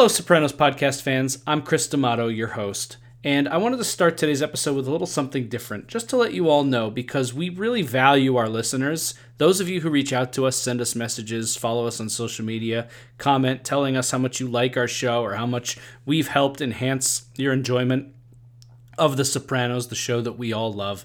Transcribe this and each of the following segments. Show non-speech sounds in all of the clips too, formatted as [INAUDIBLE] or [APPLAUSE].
Hello, Sopranos podcast fans. I'm Chris D'Amato, your host, and I wanted to start today's episode with a little something different, just to let you all know, because we really value our listeners. Those of you who reach out to us, send us messages, follow us on social media, comment telling us how much you like our show or how much we've helped enhance your enjoyment of The Sopranos, the show that we all love.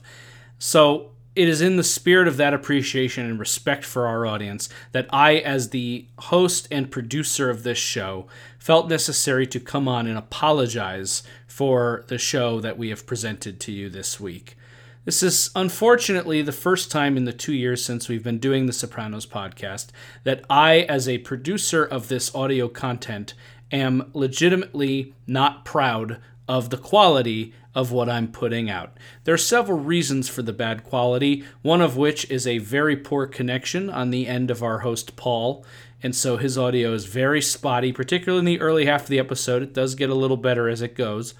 So, it is in the spirit of that appreciation and respect for our audience that I, as the host and producer of this show, felt necessary to come on and apologize for the show that we have presented to you this week. This is unfortunately the first time in the two years since we've been doing the Sopranos podcast that I, as a producer of this audio content, am legitimately not proud of the quality of what I'm putting out. There are several reasons for the bad quality, one of which is a very poor connection on the end of our host Paul, and so his audio is very spotty, particularly in the early half of the episode. It does get a little better as it goes.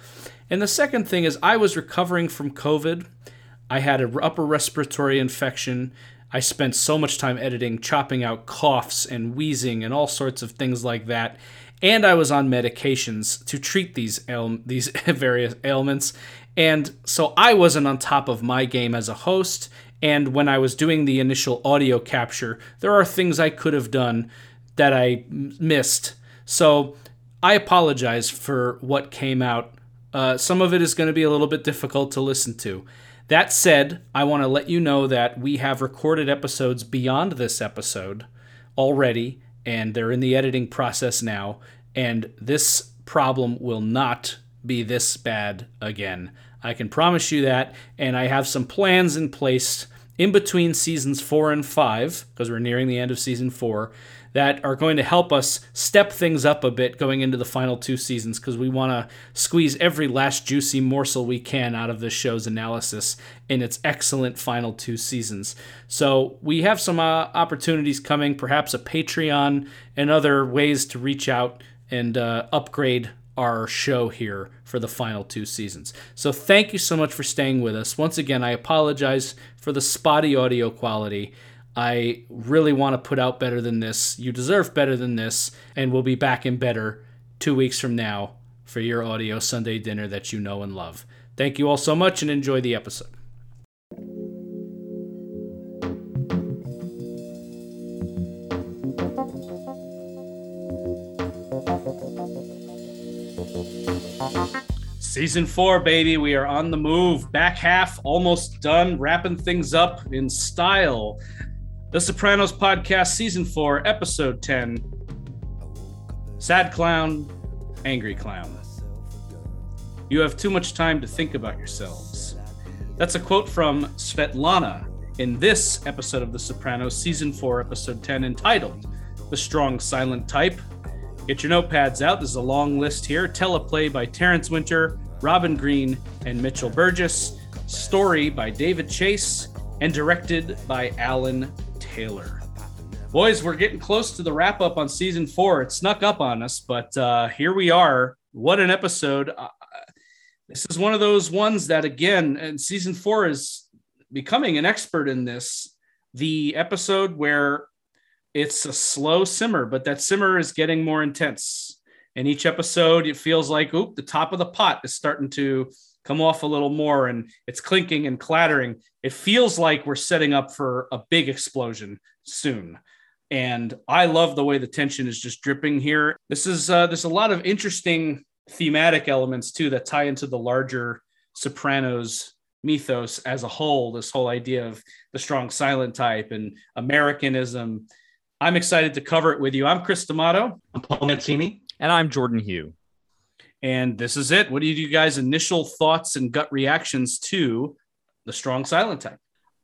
And the second thing is I was recovering from COVID. I had an upper respiratory infection. I spent so much time editing, chopping out coughs and wheezing and all sorts of things like that and I was on medications to treat these ail- these [LAUGHS] various ailments, and so I wasn't on top of my game as a host. And when I was doing the initial audio capture, there are things I could have done that I missed. So I apologize for what came out. Uh, some of it is going to be a little bit difficult to listen to. That said, I want to let you know that we have recorded episodes beyond this episode already and they're in the editing process now. And this problem will not be this bad again. I can promise you that. And I have some plans in place in between seasons four and five, because we're nearing the end of season four, that are going to help us step things up a bit going into the final two seasons because we want to squeeze every last juicy morsel we can out of this show's analysis in its excellent final two seasons. So we have some uh, opportunities coming, perhaps a Patreon and other ways to reach out and uh, upgrade our show here for the final two seasons. So thank you so much for staying with us. Once again, I apologize for the spotty audio quality. I really want to put out better than this. You deserve better than this, and we'll be back in better two weeks from now for your audio Sunday dinner that you know and love. Thank you all so much and enjoy the episode. Season four, baby. We are on the move. Back half almost done, wrapping things up in style. The Sopranos Podcast, Season 4, Episode 10 Sad Clown, Angry Clown. You have too much time to think about yourselves. That's a quote from Svetlana in this episode of The Sopranos, Season 4, Episode 10, entitled The Strong Silent Type. Get your notepads out. This is a long list here. Teleplay by Terrence Winter, Robin Green, and Mitchell Burgess. Story by David Chase, and directed by Alan Taylor. Boys, we're getting close to the wrap up on season four. It snuck up on us, but uh, here we are. What an episode! Uh, this is one of those ones that, again, and season four is becoming an expert in this. The episode where it's a slow simmer, but that simmer is getting more intense. And each episode, it feels like, oop, the top of the pot is starting to come off a little more and it's clinking and clattering. It feels like we're setting up for a big explosion soon. And I love the way the tension is just dripping here. This is uh, there's a lot of interesting thematic elements too that tie into the larger Sopranos mythos as a whole. This whole idea of the strong silent type and Americanism. I'm excited to cover it with you. I'm Chris D'Amato. I'm Paul Mancini. And I'm Jordan Hugh. And this is it. What are you guys' initial thoughts and gut reactions to the strong silent type?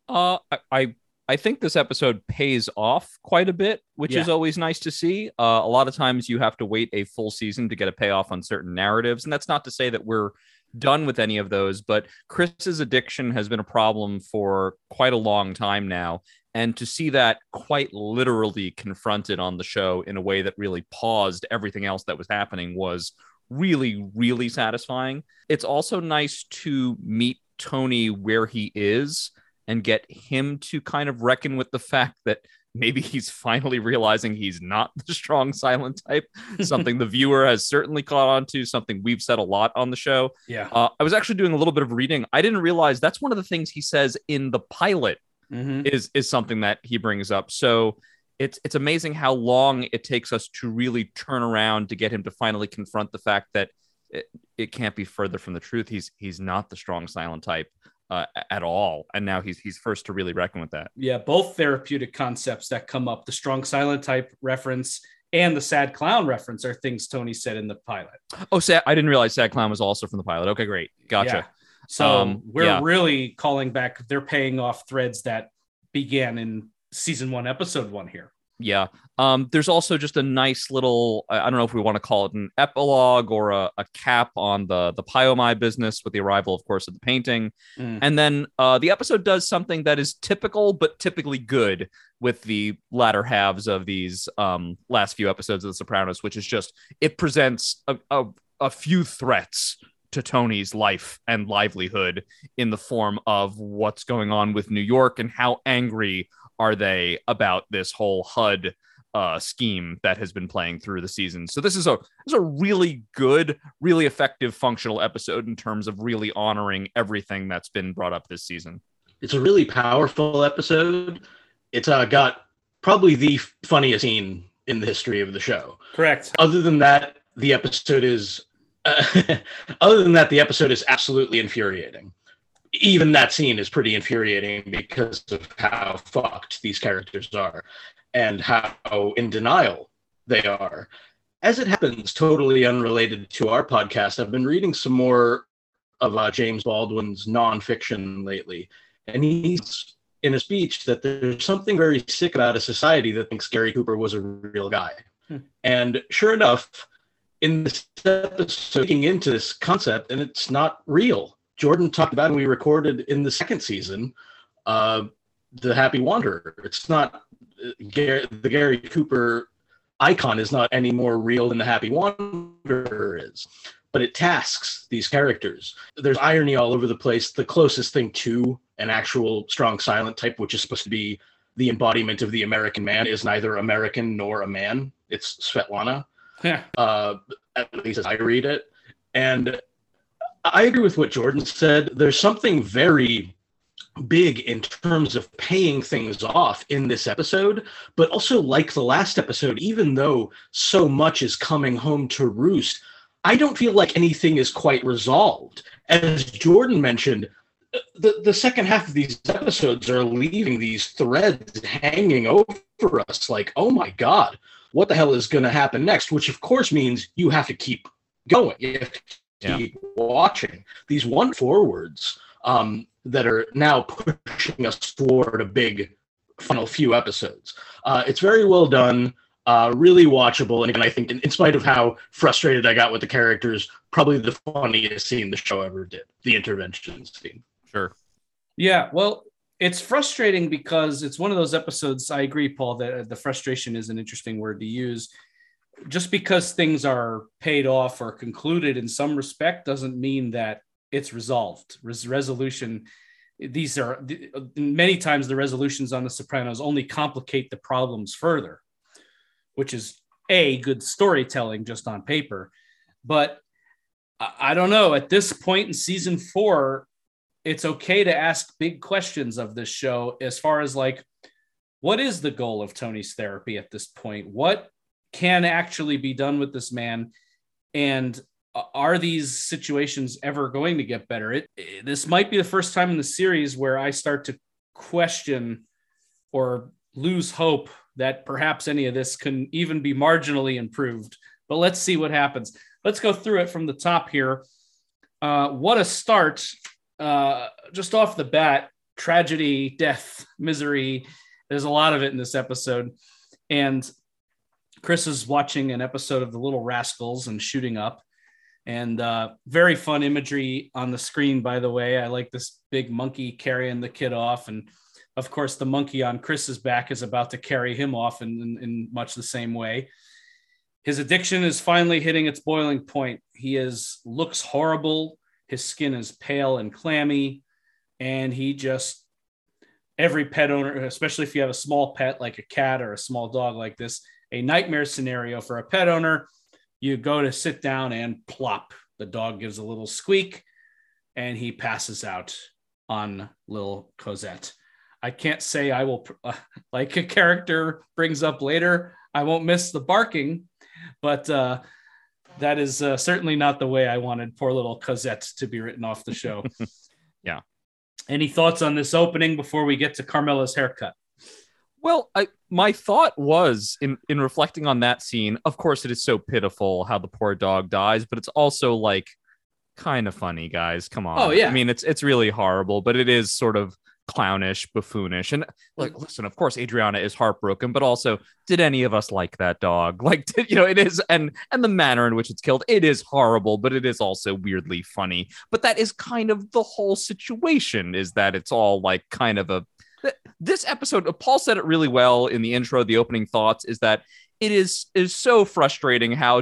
Uh, I I think this episode pays off quite a bit, which yeah. is always nice to see. Uh, a lot of times you have to wait a full season to get a payoff on certain narratives, and that's not to say that we're done with any of those. But Chris's addiction has been a problem for quite a long time now, and to see that quite literally confronted on the show in a way that really paused everything else that was happening was really, really satisfying. It's also nice to meet Tony where he is and get him to kind of reckon with the fact that maybe he's finally realizing he's not the strong silent type. [LAUGHS] something the viewer has certainly caught on to, something we've said a lot on the show. Yeah. Uh, I was actually doing a little bit of reading. I didn't realize that's one of the things he says in the pilot Mhm. is is something that he brings up. So it's it's amazing how long it takes us to really turn around to get him to finally confront the fact that it, it can't be further from the truth. He's he's not the strong silent type uh, at all, and now he's he's first to really reckon with that. Yeah, both therapeutic concepts that come up, the strong silent type reference and the sad clown reference are things Tony said in the pilot. Oh, sad, I didn't realize Sad Clown was also from the pilot. Okay, great, gotcha. So Um, we're yeah. really calling back, they're paying off threads that began in season one, episode one here. Yeah. Um, there's also just a nice little, I I don't know if we want to call it an epilogue or a, a cap on the the Pie-O-My business with the arrival, of course, of the painting. Mm. And then uh, the episode does something that is typical, but typically good with the latter halves of these um, last few episodes of The Sopranos, which is just it presents a, a, a few threats to Tony's life and livelihood in the form of what's going on with New York and how angry are they about this whole HUD uh, scheme that has been playing through the season. So this is a this is a really good, really effective, functional episode in terms of really honoring everything that's been brought up this season. It's a really powerful episode. It's uh, got probably the funniest scene in the history of the show. Correct. Other than that, the episode is. Uh, [LAUGHS] other than that, the episode is absolutely infuriating. Even that scene is pretty infuriating because of how fucked these characters are and how in denial they are. As it happens, totally unrelated to our podcast, I've been reading some more of uh, James Baldwin's nonfiction lately, and he's in a speech that there's something very sick about a society that thinks Gary Cooper was a real guy. Hmm. And sure enough, in this episode, looking into this concept, and it's not real. Jordan talked about, and we recorded in the second season, uh, the Happy Wanderer. It's not uh, the Gary Cooper icon is not any more real than the Happy Wanderer is, but it tasks these characters. There's irony all over the place. The closest thing to an actual strong silent type, which is supposed to be the embodiment of the American man, is neither American nor a man. It's Svetlana Yeah. uh, at least as I read it. And I agree with what Jordan said. There's something very big in terms of paying things off in this episode, but also like the last episode, even though so much is coming home to roost, I don't feel like anything is quite resolved. As Jordan mentioned, the, the second half of these episodes are leaving these threads hanging over us like, oh my God, what the hell is going to happen next? Which, of course, means you have to keep going. You have to Yeah. keep watching these one forwards um, that are now pushing us toward a big final few episodes. Uh, it's very well done, uh, really watchable. And again, I think, in, in spite of how frustrated I got with the characters, probably the funniest scene the show ever did the intervention scene. Sure. Yeah, well, it's frustrating because it's one of those episodes. I agree, Paul, that uh, the frustration is an interesting word to use. Just because things are paid off or concluded in some respect doesn't mean that it's resolved. Res- resolution. These are uh, many times the resolutions on The Sopranos only complicate the problems further, which is a good storytelling just on paper. But I I don't know. At this point in season four, it's okay to ask big questions of this show as far as like what is the goal of Tony's therapy at this point? What can actually be done with this man? And uh, are these situations ever going to get better? It, it- this might be the first time in the series where I start to question or lose hope that perhaps any of this can even be marginally improved. But let's see what happens. Let's go through it from the top here. Uh, what a start uh, just off the bat, tragedy, death, misery. There's a lot of it in this episode. And Chris is watching an episode of The Little Rascals and shooting up. And uh, very fun imagery on the screen, by the way. I like this big monkey carrying the kid off. And of course, the monkey on Chris's back is about to carry him off in, in, in much the same way. His addiction is finally hitting its boiling point. He is looks horrible. His skin is pale and clammy, and he just every pet owner, especially if you have a small pet like a cat or a small dog like this, a nightmare scenario for a pet owner. You go to sit down and plop. The dog gives a little squeak and he passes out on little Cosette. I can't say I will, [LAUGHS] like a character brings up later, I won't miss the barking, but uh, that is uh, certainly not the way I wanted poor little Cosette to be written off the show. [LAUGHS] yeah. Any thoughts on this opening before we get to Carmela's haircut? Well, I, my thought was in in reflecting on that scene. Of course, it is so pitiful how the poor dog dies, but it's also like kind of funny, guys. Come on. Oh yeah. I mean, it's it's really horrible, but it is sort of clownish, buffoonish, and like, mm-hmm. listen. Of course, Adriana is heartbroken, but also, did any of us like that dog? [LAUGHS] Like, did, you know, it is, and and the manner in which it's killed, it is horrible, but it is also weirdly funny. But that is kind of the whole situation. Is that it's all like kind of a this episode, uh, Paul said it really well in the intro, the opening thoughts is that it is is so frustrating how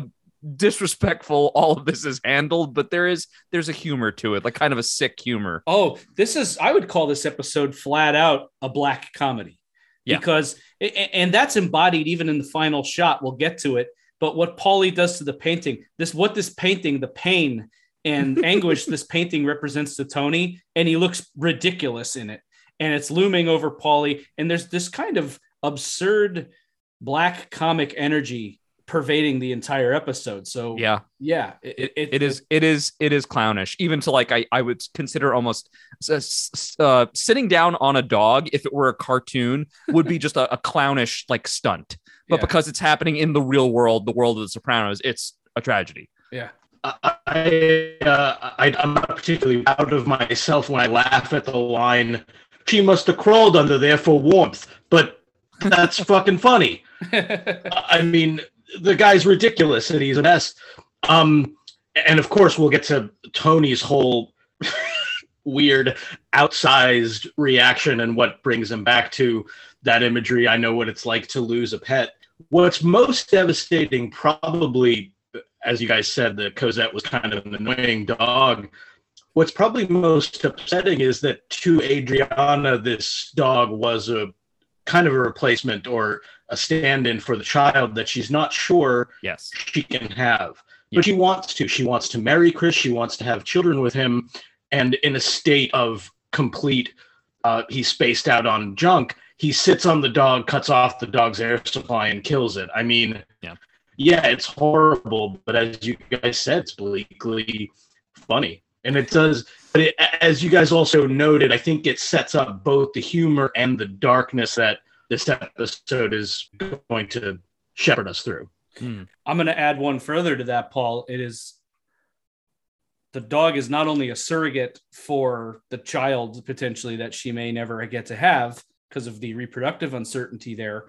disrespectful all of this is handled but there is there's a humor to it like kind of a sick humor oh this is i would call this episode flat out a black comedy yeah. because and that's embodied even in the final shot we'll get to it but what paulie does to the painting this what this painting the pain and [LAUGHS] anguish this painting represents to tony and he looks ridiculous in it and it's looming over Paulie. And there's this kind of absurd black comic energy pervading the entire episode. So yeah, yeah, it, it, it is it is it is clownish. Even to like I I would consider almost uh, sitting down on a dog if it were a cartoon would be [LAUGHS] just a, a clownish like stunt. But yeah. because it's happening in the real world, the world of the Sopranos, it's a tragedy. Yeah. I, uh, I I'm not particularly proud of myself when I laugh at the line she must have crawled under there for warmth. But that's [LAUGHS] fucking funny. [LAUGHS] I mean, the guy's ridiculous and he's a mess. Um, and of course, we'll get to Tony's whole [LAUGHS] weird, outsized reaction and what brings him back to that imagery. I know what it's like to lose a pet. What's most devastating, probably, as you guys said, that Cosette was kind of an annoying dog what's probably most upsetting is that to Adriana, this dog was a kind of a replacement or a stand-in for the child that she's not sure yes she can have. But she wants to. She wants to marry Chris. She wants to have children with him. And in a state of complete, uh, he's spaced out on junk. He sits on the dog, cuts off the dog's air supply, and kills it. I mean, yeah, yeah, it's horrible. But as you guys said, it's bleakly funny and it does but it, as you guys also noted i think it sets up both the humor and the darkness that this episode is going to shepherd us through hmm. i'm going to add one further to that paul it is the dog is not only a surrogate for the child potentially that she may never get to have because of the reproductive uncertainty there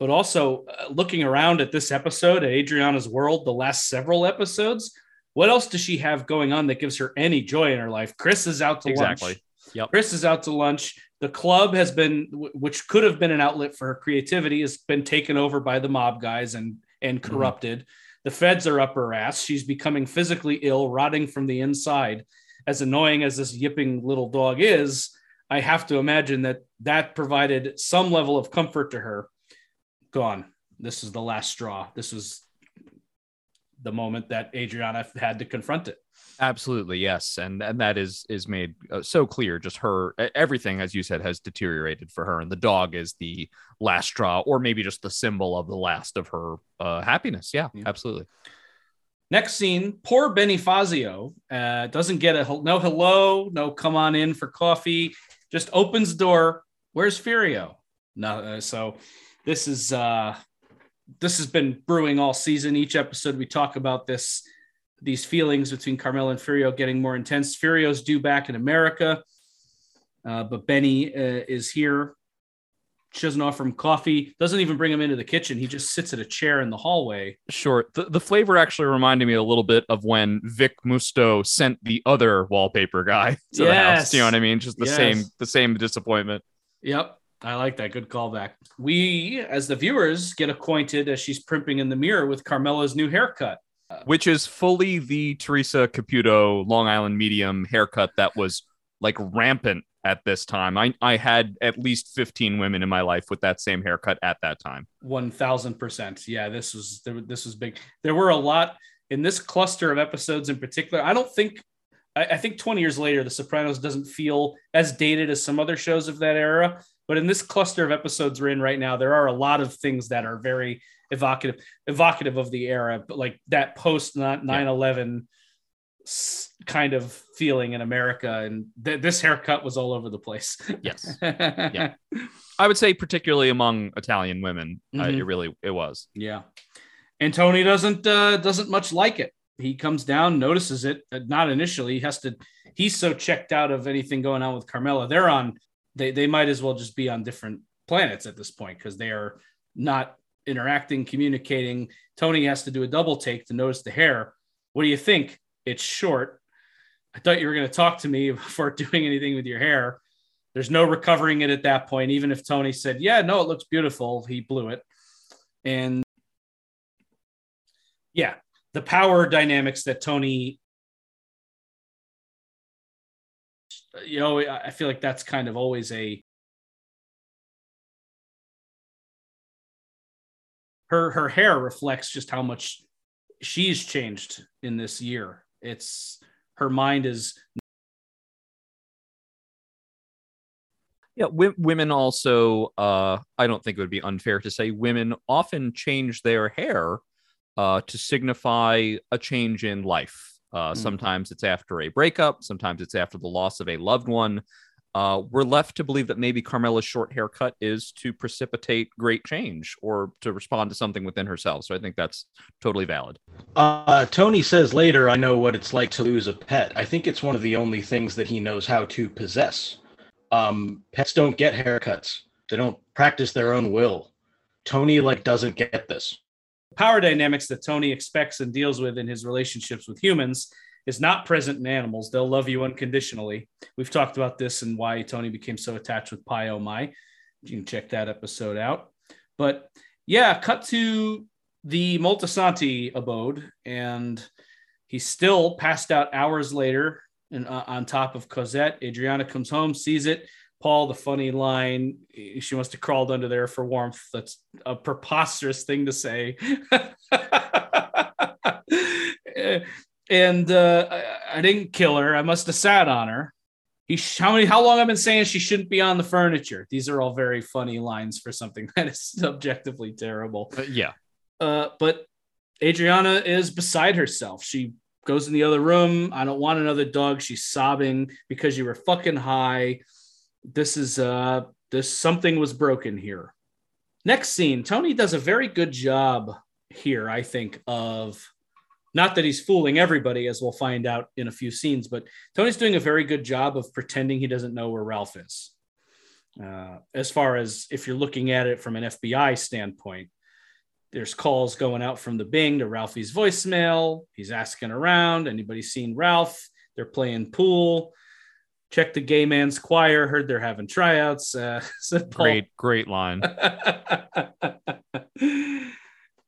but also uh, looking around at this episode at adriana's world the last several episodes what else does she have going on that gives her any joy in her life? Chris is out to exactly. lunch. Yep. Chris is out to lunch. The club has been, which could have been an outlet for her creativity, has been taken over by the mob guys and and mm-hmm. corrupted. Mm-hmm. The feds are up her ass. She's becoming physically ill, rotting from the inside. As annoying as this yipping little dog is, I have to imagine that that provided some level of comfort to her. Gone. This is the last straw. This was the moment that Adriana had to confront it. Absolutely, yes, and and that is is made uh, so clear. Just her everything, as you said, has deteriorated for her, and the dog is the last straw, or maybe just the symbol of the last of her uh, happiness. Yeah, yeah, absolutely. Next scene, poor Benny Fazio uh, doesn't get a no hello, no come on in for coffee, just opens the door. Where's Furio? No, uh, so this is uh this has been brewing all season. Each episode we talk about this, these feelings between Carmela and Furio getting more intense. Furio's due back in America, uh, but Benny uh, is here. She doesn't offer him coffee. Doesn't even bring him into the kitchen. He just sits at a chair in the hallway. Sure. The, the flavor actually reminded me a little bit of when Vic Musto sent the other wallpaper guy [LAUGHS] to yes. the house. You know what I mean? Just the yes. same, the same disappointment. Yep. I like that. Good callback. We, as the viewers, get acquainted as she's primping in the mirror with Carmela's new haircut, which is fully the Teresa Caputo Long Island medium haircut that was like rampant at this time. I I had at least 15 women in my life with that same haircut at that time. 1000%. Yeah, this was this was big. There were a lot in this cluster of episodes in particular. I don't think I, I think 20 years later The Sopranos doesn't feel as dated as some other shows of that era, but in this cluster of episodes we're in right now, there are a lot of things that are very evocative evocative of the era, but like that post 9/11 kind of feeling in America, and th- this haircut was all over the place. Yes, [LAUGHS] yeah, I would say particularly among Italian women, mm-hmm. uh, it really it was. Yeah, and Tony doesn't uh, doesn't much like it. He comes down, notices it. Uh, not initially. He has to. He's so checked out of anything going on with Carmela. They're on. They they might as well just be on different planets at this point because they are not interacting, communicating. Tony has to do a double take to notice the hair. What do you think? It's short. I thought you were going to talk to me [LAUGHS] before doing anything with your hair. There's no recovering it at that point. Even if Tony said, Yeah, no, it looks beautiful, he blew it. And yeah, the power dynamics that Tony, you know, I feel like that's kind of always a her her hair reflects just how much she's changed in this year. It's her mind is yeah w- women also uh, i don't think it would be unfair to say women often change their hair uh, to signify a change in life uh, mm. sometimes it's after a breakup sometimes it's after the loss of a loved one uh, we're left to believe that maybe Carmela's short haircut is to precipitate great change or to respond to something within herself. So I think that's totally valid. Uh, Tony says later, I know what it's like to lose a pet. I think it's one of the only things that he knows how to possess. Um, pets don't get haircuts, they don't practice their own will. Tony like doesn't get this. Power dynamics that Tony expects and deals with in his relationships with humans is not present in animals. They'll love you unconditionally. We've talked about this and why Tony became so attached with Pai Oh My. You can check that episode out. But yeah, cut to the Moltisanti abode, and he's still passed out hours later and uh, on top of Cosette. Adriana comes home, sees it. Paul, the funny line, she must have crawled under there for warmth. That's a preposterous thing to say. [LAUGHS] and uh, I, I, didn't kill her. I must have sat on her. He, how many? How long I've been saying she shouldn't be on the furniture? These are all very funny lines for something [LAUGHS] that is objectively terrible. Uh, yeah. Uh, but Adriana is beside herself. She goes in the other room. I don't want another dog. She's sobbing because you were fucking high. This is uh, this something was broken here. Next scene, Tony does a very good job here, I think, of not that he's fooling everybody, as we'll find out in a few scenes, but Tony's doing a very good job of pretending he doesn't know where Ralph is. Uh, as far as if you're looking at it from an FBI standpoint, there's calls going out from the Bing to Ralphie's voicemail. He's asking around. Anybody seen Ralph? They're playing pool. Check the gay man's choir. Heard they're having tryouts. Uh, [LAUGHS] great, great line. [LAUGHS]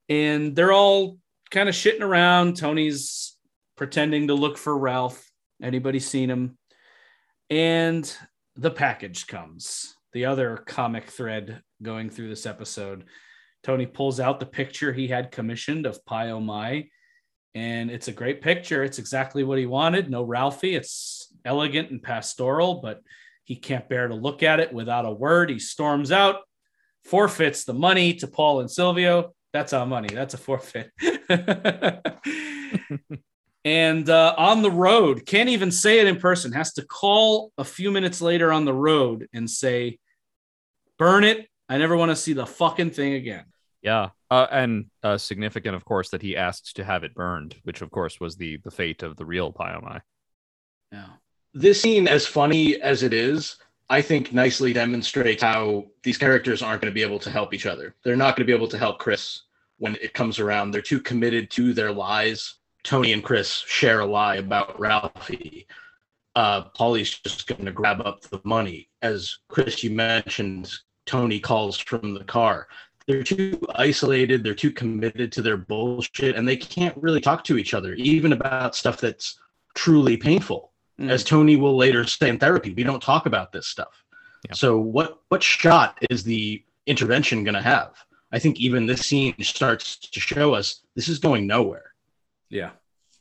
and they're all kind of shitting around. Tony's pretending to look for Ralph. Anybody seen him? And the package comes. The other comic thread going through this episode. Tony pulls out the picture he had commissioned of Pai Oh My, and it's a great picture. It's exactly what he wanted. No Ralphie. It's elegant and pastoral, but he can't bear to look at it without a word. He storms out, forfeits the money to Paul and Silvio. That's our money. That's a forfeit. [LAUGHS] and uh, on the road, can't even say it in person, has to call a few minutes later on the road and say, burn it. I never want to see the fucking thing again. Yeah. Uh, and uh, significant, of course, that he asks to have it burned, which, of course, was the, the fate of the real Oh Yeah. This scene, as funny as it is, I think nicely demonstrates how these characters aren't going to be able to help each other. They're not going to be able to help Chris when it comes around. They're too committed to their lies. Tony and Chris share a lie about Ralphie. Uh, Paulie's just going to grab up the money. As Chris, you mentioned, Tony calls from the car. They're too isolated. They're too committed to their bullshit, and they can't really talk to each other, even about stuff that's truly painful. Mm. As Tony will later say in therapy, we don't talk about this stuff. Yeah. So what what shot is the intervention going to have? I think even this scene starts to show us this is going nowhere. Yeah.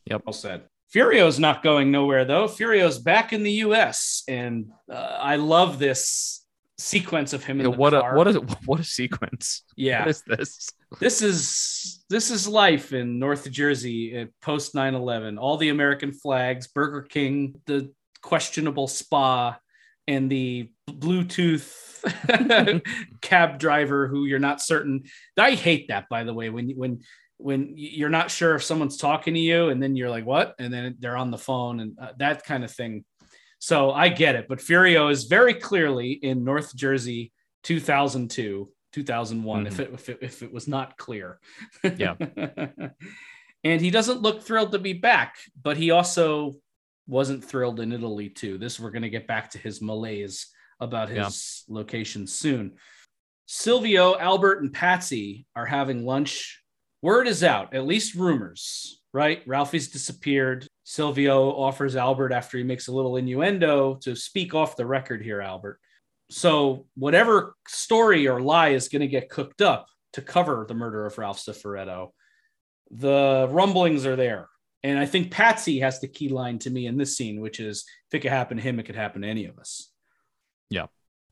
Yep. Well said. Furio's not going nowhere though. Furio's back in the U.S. and uh, I love this sequence of him in yeah, the what car. A, what a [LAUGHS] what a sequence. Yeah. What is this? [LAUGHS] This is this is life in North Jersey post 9/11. All the American flags, Burger King, the questionable spa, and the Bluetooth [LAUGHS] cab driver who you're not certain. I hate that, by the way. When when when you're not sure if someone's talking to you, and then you're like, "What?" and then they're on the phone, and uh, that kind of thing. So I get it, but Furio is very clearly in North Jersey, 2002, 2001. Mm-hmm. If, it, if it if it was not clear, yeah. [LAUGHS] and he doesn't look thrilled to be back, but he also wasn't thrilled in Italy too. This we're going to get back to his malaise about his yeah. location soon. Silvio, Albert, and Patsy are having lunch. Word is out, at least rumors, right? Ralphie's disappeared. Silvio offers Albert after he makes a little innuendo to speak off the record here, Albert. So, whatever story or lie is going to get cooked up to cover the murder of Ralph Cifaretto, the rumblings are there. And I think Patsy has the key line to me in this scene, which is if it could happen to him, it could happen to any of us. Yeah.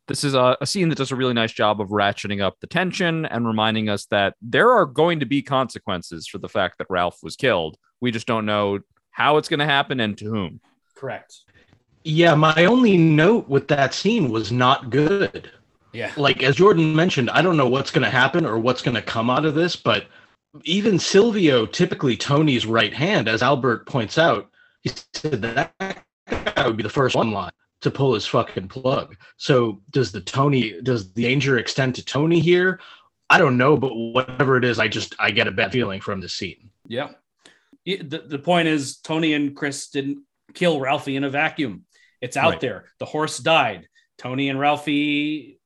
This is a, a, scene that does a really nice job of ratcheting up the tension and reminding us that there are going to be consequences for the fact that Ralph was killed. We just don't know how it's going to happen and to whom. Correct. Yeah, my only note with that scene was not good. Yeah. Like as Jordan mentioned, I don't know what's going to happen or what's going to come out of this, but even Silvio, typically Tony's right hand, as Albert points out, he said that guy would be the first one line to pull his fucking plug. So does the Tony does the danger extend to Tony here? I don't know, but whatever it is, I just I get a bad feeling from the scene. Yeah. The, the point is Tony and Chris didn't kill Ralphie in a vacuum. It's out right. there. The horse died. Tony and Ralphie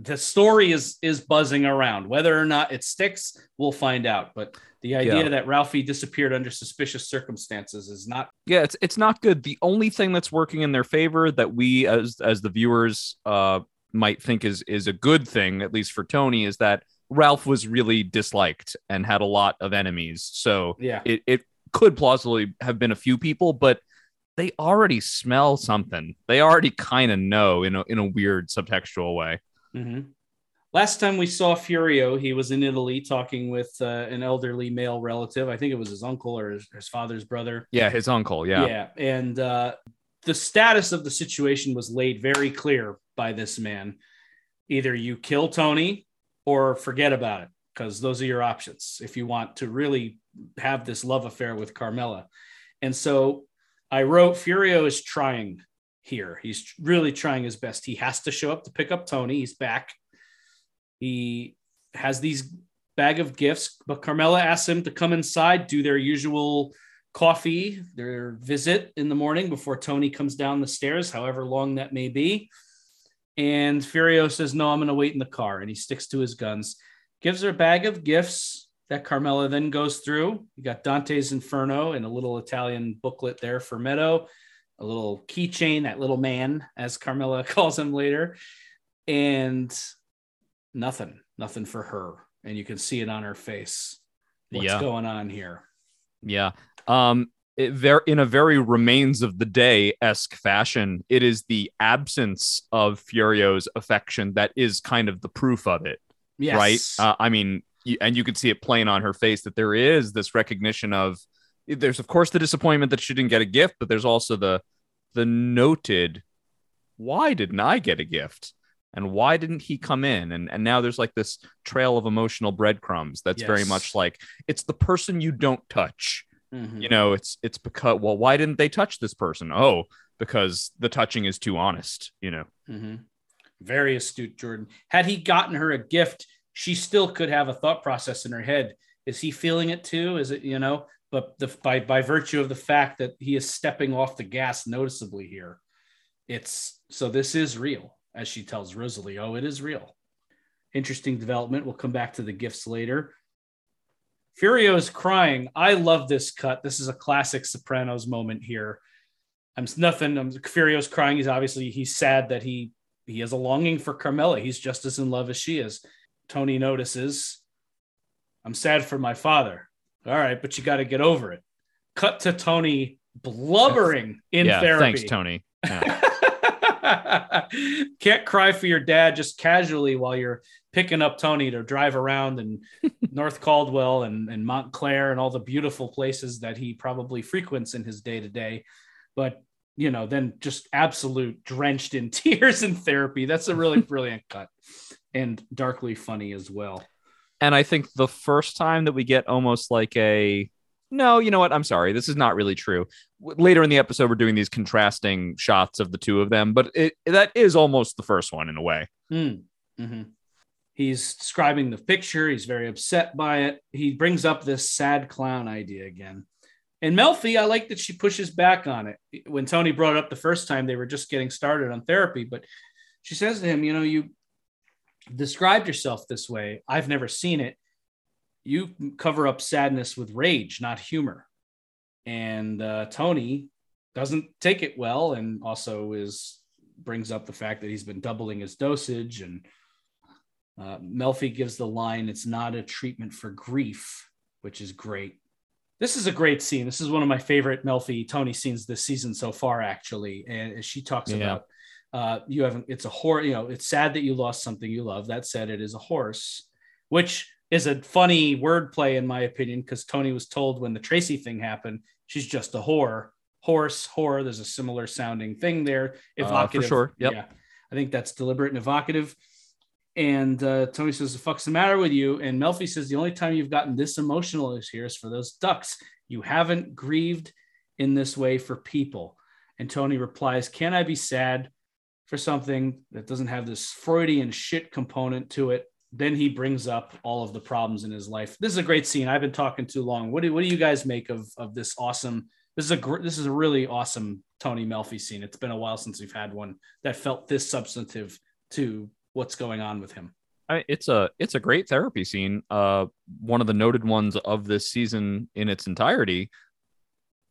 the story is is buzzing around. Whether or not it sticks, we'll find out. But the idea yeah. that Ralphie disappeared under suspicious circumstances is not. Yeah, it's it's not good. The only thing that's working in their favor that we as as the viewers uh, might think is is a good thing, at least for Tony, is that Ralph was really disliked and had a lot of enemies. So yeah, it, it could plausibly have been a few people, but they already smell something. They already kind of know in a in a weird subtextual way. Mm-hmm. Last time we saw Furio, he was in Italy talking with uh, an elderly male relative. I think it was his uncle or his, his father's brother. Yeah, his uncle. Yeah. Yeah. And uh, the status of the situation was laid very clear by this man. Either you kill Tony or forget about it, because those are your options if you want to really have this love affair with Carmela. And so I wrote Furio is trying here. He's really trying his best. He has to show up to pick up Tony. He's back he has these bag of gifts, but Carmela asks him to come inside, do their usual coffee, their visit in the morning before Tony comes down the stairs, however long that may be. And Furio says, No, I'm going to wait in the car. And he sticks to his guns, gives her a bag of gifts that Carmela then goes through. You got Dante's Inferno and a little Italian booklet there for Meadow, a little keychain, that little man, as Carmela [LAUGHS] calls him later. And nothing, nothing for her. And you can see it on her face. What's yeah. going on here? Yeah. Um, it, there in a very remains of the day esque fashion, it is the absence of Furio's affection that is kind of the proof of it. Yes. Right. Uh, I mean, and you can see it plain on her face that there is this recognition of there's of course the disappointment that she didn't get a gift, but there's also the the noted why didn't I get a gift? and why didn't he come in and and now there's like this trail of emotional breadcrumbs that's yes. very much like it's the person you don't touch mm-hmm. you know it's it's because well why didn't they touch this person oh because the touching is too honest you know mm-hmm. very astute jordan had he gotten her a gift she still could have a thought process in her head is he feeling it too is it you know but the, by by virtue of the fact that he is stepping off the gas noticeably here it's so this is real as she tells Rosalie, oh, it is real. Interesting development. We'll come back to the gifts later. Furio is crying. I love this cut. This is a classic Sopranos moment here. I'm nothing. I'm Furio's crying. He's obviously he's sad that he he has a longing for Carmela. He's just as in love as she is. Tony notices. I'm sad for my father. All right, but you got to get over it. Cut to Tony blubbering in yeah, therapy. Thanks, Tony. Yeah. [LAUGHS] [LAUGHS] Can't cry for your dad just casually while you're picking up Tony to drive around in [LAUGHS] North Caldwell and, and Montclair and all the beautiful places that he probably frequents in his day to day. But, you know, then just absolute drenched in [LAUGHS] tears in therapy. That's a really brilliant cut and darkly funny as well. And I think the first time that we get almost like a no, you know what? I'm sorry. This is not really true. Later in the episode, we're doing these contrasting shots of the two of them, but it, that is almost the first one in a way. Mm. Mm-hmm. He's describing the picture. He's very upset by it. He brings up this sad clown idea again. And Melfi, I like that she pushes back on it. When Tony brought it up the first time, they were just getting started on therapy, but she says to him, You know, you described yourself this way. I've never seen it you cover up sadness with rage, not humor. And uh, Tony doesn't take it well, and also is brings up the fact that he's been doubling his dosage. And uh, Melfi gives the line, "It's not a treatment for grief," which is great. This is a great scene. This is one of my favorite Melfi Tony scenes this season so far, actually. And she talks yeah. about uh, you haven't. It's a horse. You know, it's sad that you lost something you love. That said, it is a horse, which is a funny wordplay in my opinion because Tony was told when the Tracy thing happened, she's just a whore. Horse, whore. There's a similar sounding thing there. Evocative. Uh, for sure. Yep. Yeah. I think that's deliberate and evocative. And uh, Tony says, "The fuck's the matter with you?" And Melfi says, "The only time you've gotten this emotional is here is for those ducks. You haven't grieved in this way for people." And Tony replies, "Can I be sad for something that doesn't have this Freudian shit component to it? Then he brings up all of the problems in his life. This is a great scene. I've been talking too long. What do what do you guys make of of this awesome? This is a gr- this is a really awesome Tony Melfi scene. It's been a while since we've had one that felt this substantive to what's going on with him. I, it's a it's a great therapy scene. Uh, one of the noted ones of this season in its entirety.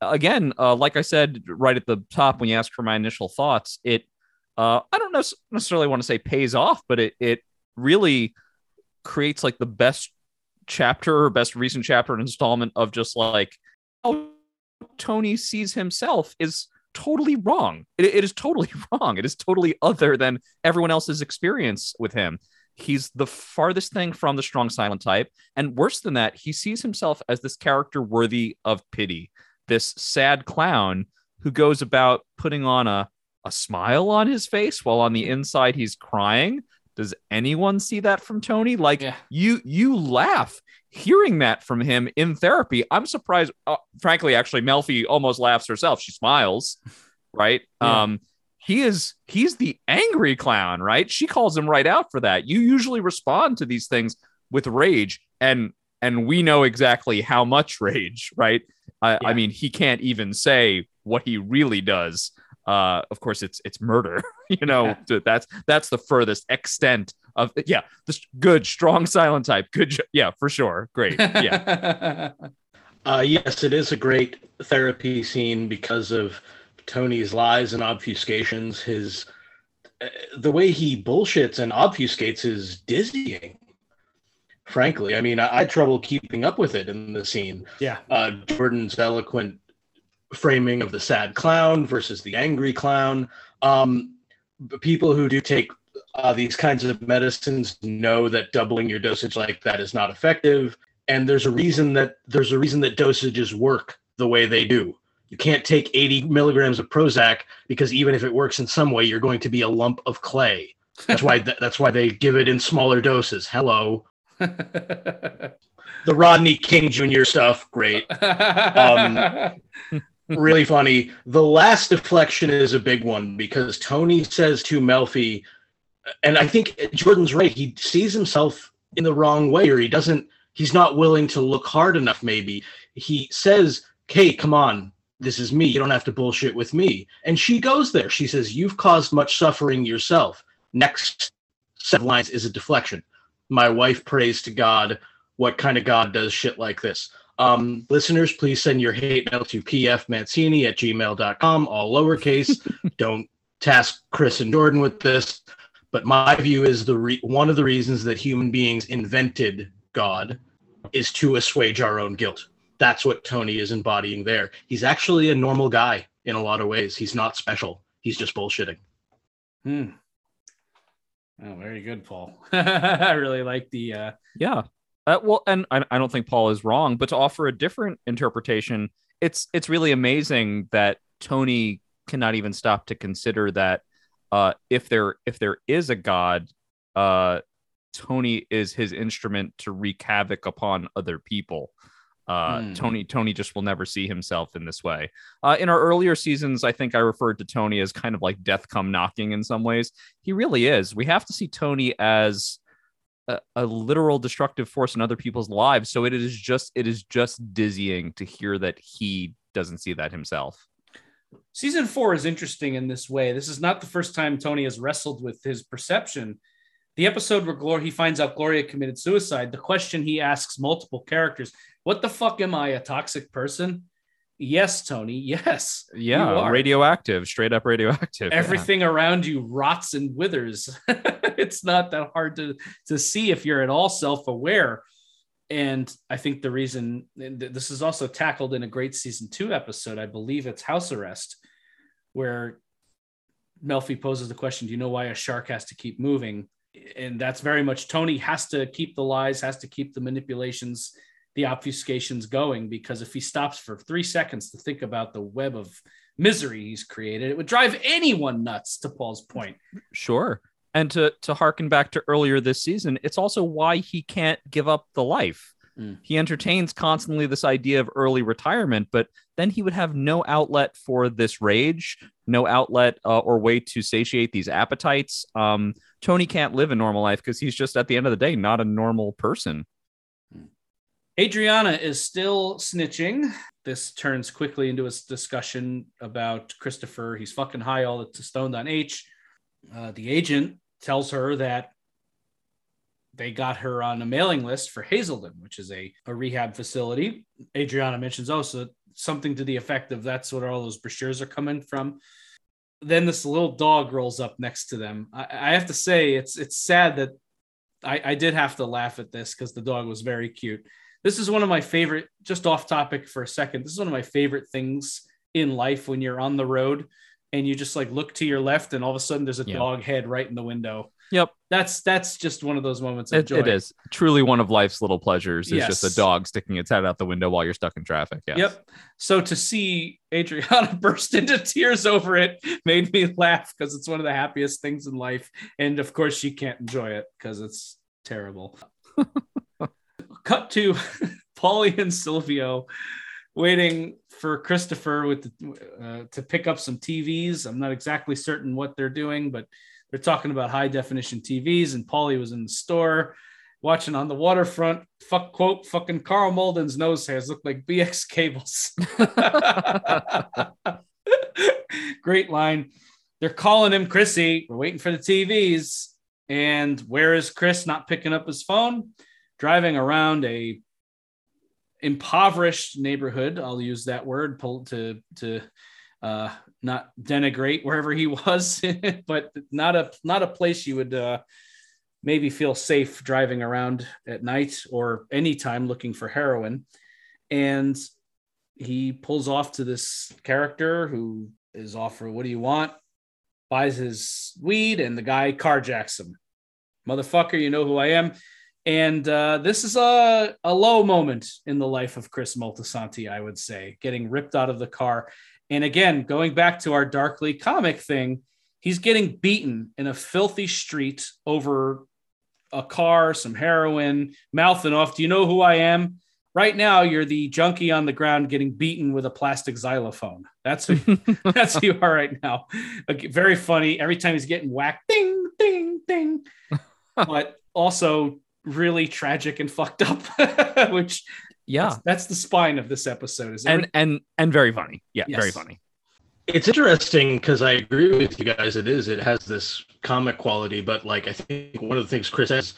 Again, uh, like I said right at the top when you asked for my initial thoughts, it uh, I don't necessarily want to say pays off, but it it really creates like the best chapter or best recent chapter and installment of just like how Tony sees himself is totally wrong. It, it is totally [LAUGHS] wrong. It is totally other than everyone else's experience with him. He's the farthest thing from the strong silent type. And worse than that, he sees himself as this character worthy of pity, this sad clown who goes about putting on a, a smile on his face while on the inside he's crying does anyone see that from Tony? Like yeah. you you laugh hearing that from him in therapy. I'm surprised uh, frankly actually Melfi almost laughs herself. She smiles, [LAUGHS] right? Yeah. Um he is he's the angry clown, right? She calls him right out for that. You usually respond to these things with rage and and we know exactly how much rage, right? I, yeah. I mean, he can't even say what he really does uh of course it's it's murder [LAUGHS] you know yeah. that's that's the furthest extent of yeah this good strong silent type. Good yeah for sure. Great. Yeah. [LAUGHS] Uh yes it is a great therapy scene because of tony's lies and obfuscations. His uh, the way he bullshits and obfuscates is dizzying frankly. I mean I, I, had trouble keeping up with it in the scene. Yeah. Uh jordan's eloquent framing of the sad clown versus the angry clown. Um, people who do take uh, these kinds of medicines know that doubling your dosage like that is not effective, and there's a reason that there's a reason that dosages work the way they do. You can't take 80 milligrams of Prozac because even if it works in some way, you're going to be a lump of clay. That's why th- that's why they give it in smaller doses. Hello. [LAUGHS] the Rodney King Jr. stuff, great. Um, [LAUGHS] really funny. The last deflection is a big one because Tony says to Melfi, and I think Jordan's right. He sees himself in the wrong way, or he doesn't. He's not willing to look hard enough. Maybe he says, "Hey, come on, this is me. You don't have to bullshit with me." And she goes there. She says, "You've caused much suffering yourself." Next set of lines is a deflection. My wife prays to God. What kind of God does shit like this? Um, listeners, please send your hate mail to pfmancini at gmail.com, all lowercase. [LAUGHS] Don't task Chris and Jordan with this. But my view is the re- one of the reasons that human beings invented God is to assuage our own guilt. That's what Tony is embodying there. He's actually a normal guy in a lot of ways. He's not special. He's just bullshitting. Hmm. Oh, very good, Paul. [LAUGHS] I really like the. Uh... Yeah. Uh, well, and I, I don't think Paul is wrong, but to offer a different interpretation, it's it's really amazing that Tony cannot even stop to consider that uh, if there if there is a god, uh, Tony is his instrument to wreak havoc upon other people. Uh, mm. Tony Tony just will never see himself in this way. Uh, in our earlier seasons, I think I referred to Tony as kind of like death come knocking in some ways. He really is. We have to see Tony as a, a, literal destructive force in other people's lives. So it is just it is just dizzying to hear that he doesn't see that himself. Season four is interesting in this way. This is not the first time Tony has wrestled with his perception. The episode where Gloria he finds out Gloria committed suicide. The question he asks multiple characters: what the fuck am I, a toxic person? Yes, Tony. Yes. Yeah. Radioactive, straight up radioactive. Everything yeah. around you rots and withers. [LAUGHS] it's not that hard to, to see if you're at all self aware. And I think the reason this is also tackled in a great season two episode, I believe it's House Arrest, where Melfi poses the question Do you know why a shark has to keep moving? And that's very much Tony has to keep the lies, has to keep the manipulations the obfuscation's going because if he stops for three seconds to think about the web of misery he's created, it would drive anyone nuts. To Paul's point, sure. And to to harken back to earlier this season, it's also why he can't give up the life. Mm. He entertains constantly this idea of early retirement, but then he would have no outlet for this rage, no outlet uh, or way to satiate these appetites. Um, Tony can't live a normal life because he's just at the end of the day not a normal person. Adriana is still snitching. This turns quickly into a discussion about Christopher. He's fucking high all the stoned on H. Uh, the agent tells her that they got her on a mailing list for Hazelden, which is a, a rehab facility. Adriana mentions, oh, so something to the effect of that's what all those brochures are coming from. Then this little dog rolls up next to them. I, I have to say, it's it's sad that I, I did have to laugh at this because the dog was very cute this is one of my favorite just off topic for a second this is one of my favorite things in life when you're on the road and you just like look to your left and all of a sudden there's a yeah. dog head right in the window yep that's that's just one of those moments of it, joy. it is truly one of life's little pleasures is yes. just a dog sticking its head out the window while you're stuck in traffic yes. yep so to see adriana [LAUGHS] burst into tears over it made me laugh because it's one of the happiest things in life and of course she can't enjoy it because it's terrible [LAUGHS] cut to [LAUGHS] Paulie and Silvio waiting for Christopher with the, uh, to pick up some TVs. I'm not exactly certain what they're doing, but they're talking about high definition TVs. And Paulie was in the store watching on the waterfront. Fuck quote, fucking Karl Malden's nose hairs look like BX cables. [LAUGHS] Great line. They're calling him Chrissy. We're waiting for the TVs. And where is Chris not picking up his phone? Driving around a impoverished neighborhood. I'll use that word to to uh, not denigrate wherever he [LAUGHS] was, but not a not a place you would uh, maybe feel safe driving around at night or anytime looking for heroin. And he pulls off to this character who is offering, "What do you want?" Buys his weed, and the guy carjacks him. Motherfucker, you know who I am. And uh, this is a, a low moment in the life of Chris Moltisanti, I would say, getting ripped out of the car. And again, going back to our darkly comic thing, he's getting beaten in a filthy street over a car, some heroin, mouthing off, Do you know who I am? Right now, you're the junkie on the ground getting beaten with a plastic xylophone. That's who, [LAUGHS] that's who you are right now. Very funny. Every time he's getting whacked, ding, ding, ding. [LAUGHS] but also really tragic and [LAUGHS] fucked up, [LAUGHS] which yeah, that's, that's, the spine of this episode. Is and and and very funny. Yeah, yes. very funny. It's interesting because I agree with you guys. It is. It has this comic quality, but like I think one of the things Chris says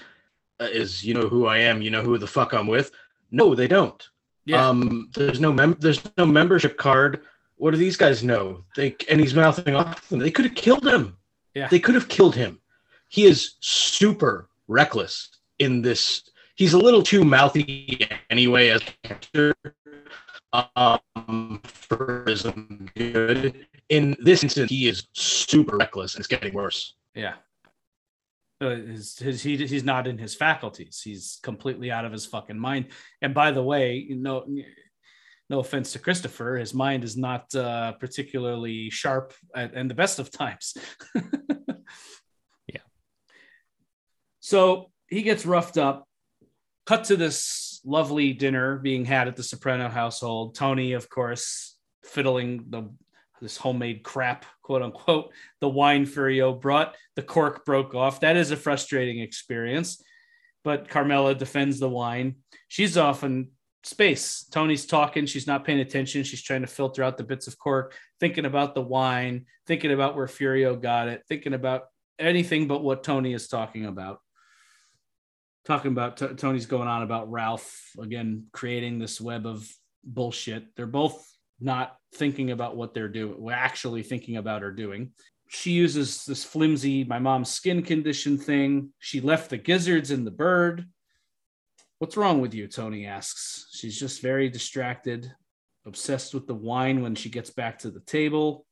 uh, is, "You know who I am. You know who the fuck I'm with." No, they don't. Yeah. Um, there's no mem- there's no membership card. What do these guys know? They and he's mouthing off them. They could have killed him. Yeah. They could have killed him. He is super reckless in this. He's a little too mouthy anyway as character um, for his good. In this instance, he is super reckless and it's getting worse. Yeah. Uh, his, his, he, he's not in his faculties. He's completely out of his fucking mind. And by the way, no, no offense to Christopher, his mind is not uh, particularly sharp at, and the best of times. [LAUGHS] yeah. So he gets roughed up. Cut to this lovely dinner being had at the Soprano household. Tony, of course, fiddling the this homemade crap, quote unquote. The wine Furio brought, the cork broke off. That is a frustrating experience. But Carmela defends the wine. She's off in space. Tony's talking. She's not paying attention. She's trying to filter out the bits of cork, thinking about the wine, thinking about where Furio got it, thinking about anything but what Tony is talking about. Talking about t- Tony's going on about Ralph again, creating this web of bullshit. They're both not thinking about what they're doing, actually thinking about or doing. She uses this flimsy, my mom's skin condition thing. She left the gizzards in the bird. What's wrong with you? Tony asks. She's just very distracted, obsessed with the wine when she gets back to the table.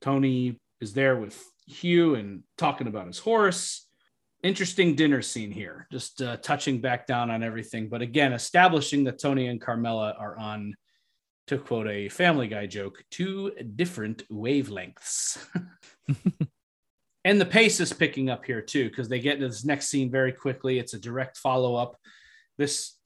Tony is there with Hugh and talking about his horse. Interesting dinner scene here, just uh, touching back down on everything. But again, establishing that Tony and Carmela are on to quote a Family Guy joke, two different wavelengths. [LAUGHS] and the pace is picking up here too, because they get into this next scene very quickly. It's a direct follow up. This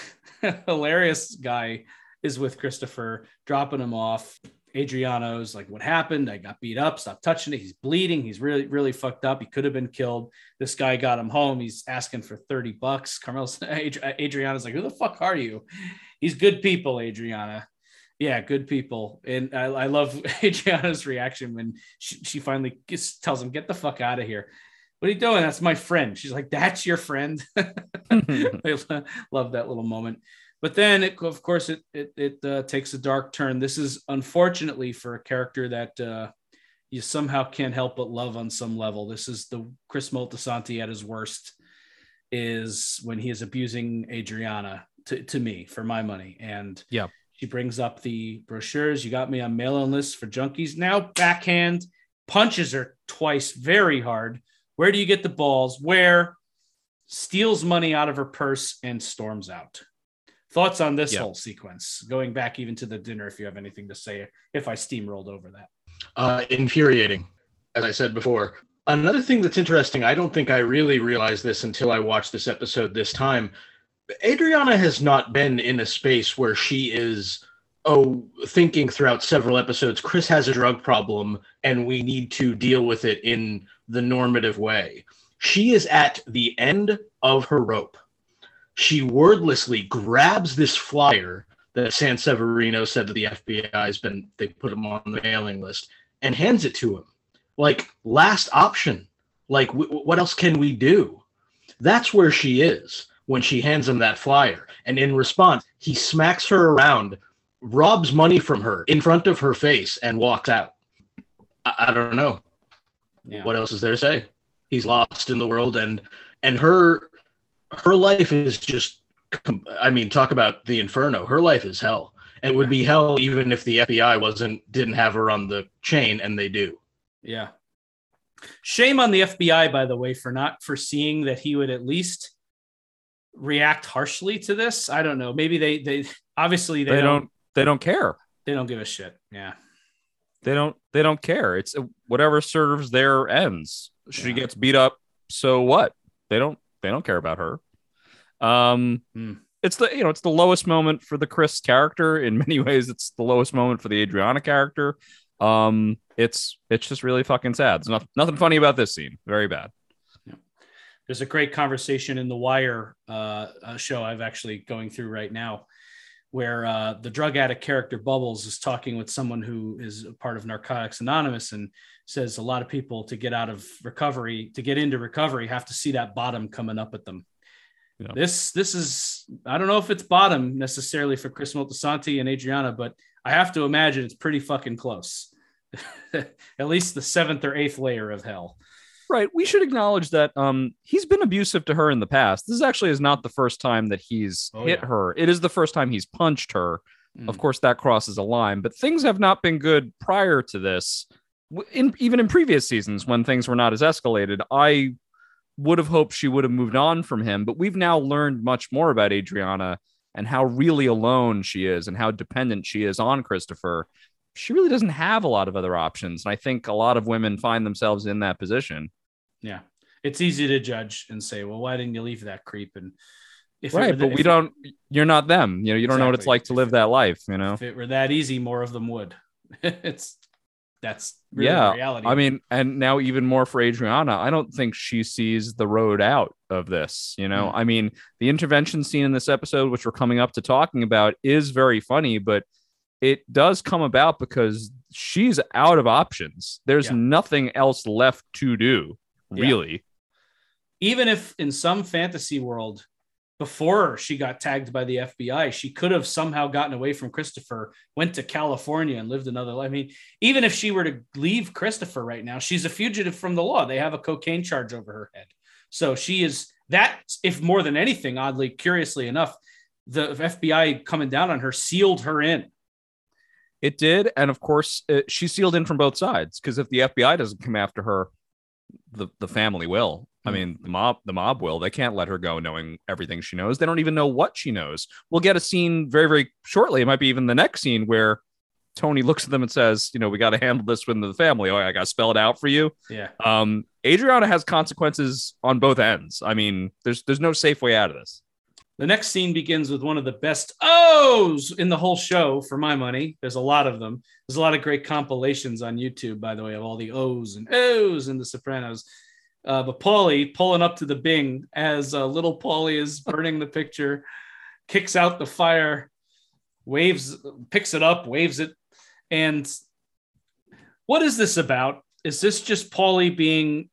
[LAUGHS] hilarious guy is with Christopher, dropping him off. Adriana's like, What happened? I got beat up. Stop touching it. He's bleeding. He's really, really fucked up. He could have been killed. This guy got him home. He's asking for 30 bucks. [LAUGHS] Carmel's Adriana's like, Who the fuck are you? He's good people, Adriana yeah, good people. And I, I love [LAUGHS] Adriana's reaction when she, she finally tells him, get the fuck out of here. What are you doing? That's my friend. She's like, that's your friend. [LAUGHS] I love that little moment. But then, it, of course, it it, it uh, takes a dark turn. This is unfortunately for a character that uh, you somehow can't help but love on some level. This is the Chris Moltisanti at his worst, is when he is abusing Adriana to, to me for my money. And yeah, she brings up the brochures. You got me on mailing lists for junkies. Now backhand punches her twice very hard. Where do you get the balls? Where steals money out of her purse and storms out. Thoughts on this whole sequence? Going back even to the dinner, if you have anything to say, if I steamrolled over that. Uh, infuriating, as I said before. Another thing that's interesting, I don't think I really realized this until I watched this episode this time. Adriana has not been in a space where she is oh thinking throughout several episodes Chris has a drug problem and we need to deal with it in the normative way. She is at the end of her rope. She wordlessly grabs this flyer that Sanseverino said that the FBI has been they put him on the mailing list and hands it to him. Like last option. Like w- what else can we do? That's where she is when she hands him that flyer. And in response, he smacks her around, robs money from her in front of her face, and walks out. I, I don't know. Yeah. What else is there to say? He's lost in the world, and and her her life is just. I mean, talk about the inferno. Her life is hell, and it would be hell even if the FBI wasn't didn't have her on the chain, and they do. Yeah. Shame on the FBI, by the way, for not foreseeing that he would at least react harshly to this. I don't know. Maybe they they obviously they, they don't, don't they don't care. They don't give a shit. Yeah. They don't they don't care. It's whatever serves their ends. She yeah. gets beat up, so what? They don't they don't care about her. Um mm. it's the you know, it's the lowest moment for the Chris character in [LAUGHS] many ways it's the lowest moment for the Adriana character. Um it's it's just really fucking sad. There's nothing nothing funny about this scene. Very bad there's a great conversation in the Wire uh, show I've actually going through right now, where uh, the drug addict character Bubbles is talking with someone who is a part of Narcotics Anonymous and says a lot of people to get out of recovery, to get into recovery, have to see that bottom coming up at them. Yeah. This this is I don't know if it's bottom necessarily for Chris Moltisanti and Adriana, but I have to imagine it's pretty fucking close. [LAUGHS] At least the seventh or eighth layer of hell. Right. We should acknowledge that um, he's been abusive to her in the past. This actually is not the first time that he's Oh, hit yeah. her. It is the first time he's punched her. Mm. Of course, that crosses a line, but things have not been good prior to this. In even in previous seasons, when things were not as escalated, I would have hoped she would have moved on from him. But we've now learned much more about Adriana and how really alone she is and how dependent she is on Christopher. She really doesn't have a lot of other options, and I think a lot of women find themselves in that position. Yeah. It's easy to judge and say, well, why didn't you leave that creep? And if right but we it- don't you're not them you know you don't know what it's like to live that life you know if it were that easy, more of them would. [LAUGHS] it's that's really yeah reality. i mean and now even more for adriana i don't think she sees the road out of this you know Mm. i mean the intervention scene in this episode which we're coming up to talking about is very funny but it does come about because she's out of options there's Yeah. nothing else left to do Yeah. really even if in some fantasy world before she got tagged by the FBI, she could have somehow gotten away from Christopher, went to California and lived another life. I mean, even if she were to leave Christopher right now, she's a fugitive from the law. They have a cocaine charge over her head. So she is that, if more than anything, oddly, curiously enough, the FBI coming down on her sealed her in. It did, and of course, uh, she's sealed in from both sides because if the FBI doesn't come after her, the the family will. I Hmm. mean, the mob the mob will. They can't let her go knowing everything she knows. They don't even know what she knows. We'll get a scene very very shortly. It might be even the next scene where Tony looks at them and says, "You know, we got to handle this with the family. Oh, I got to spell it out for you." Yeah. Um, Adriana has consequences on both ends. I mean, there's there's no safe way out of this. The next scene begins with one of the best O's in the whole show, for my money. There's a lot of them. There's a lot of great compilations on YouTube, by the way, of all the O's and O's in The Sopranos. Uh, but Paulie pulling up to the Bing as uh, little Paulie is burning the picture, kicks out the fire, waves, picks it up, waves it. And what is this about? Is this just Paulie being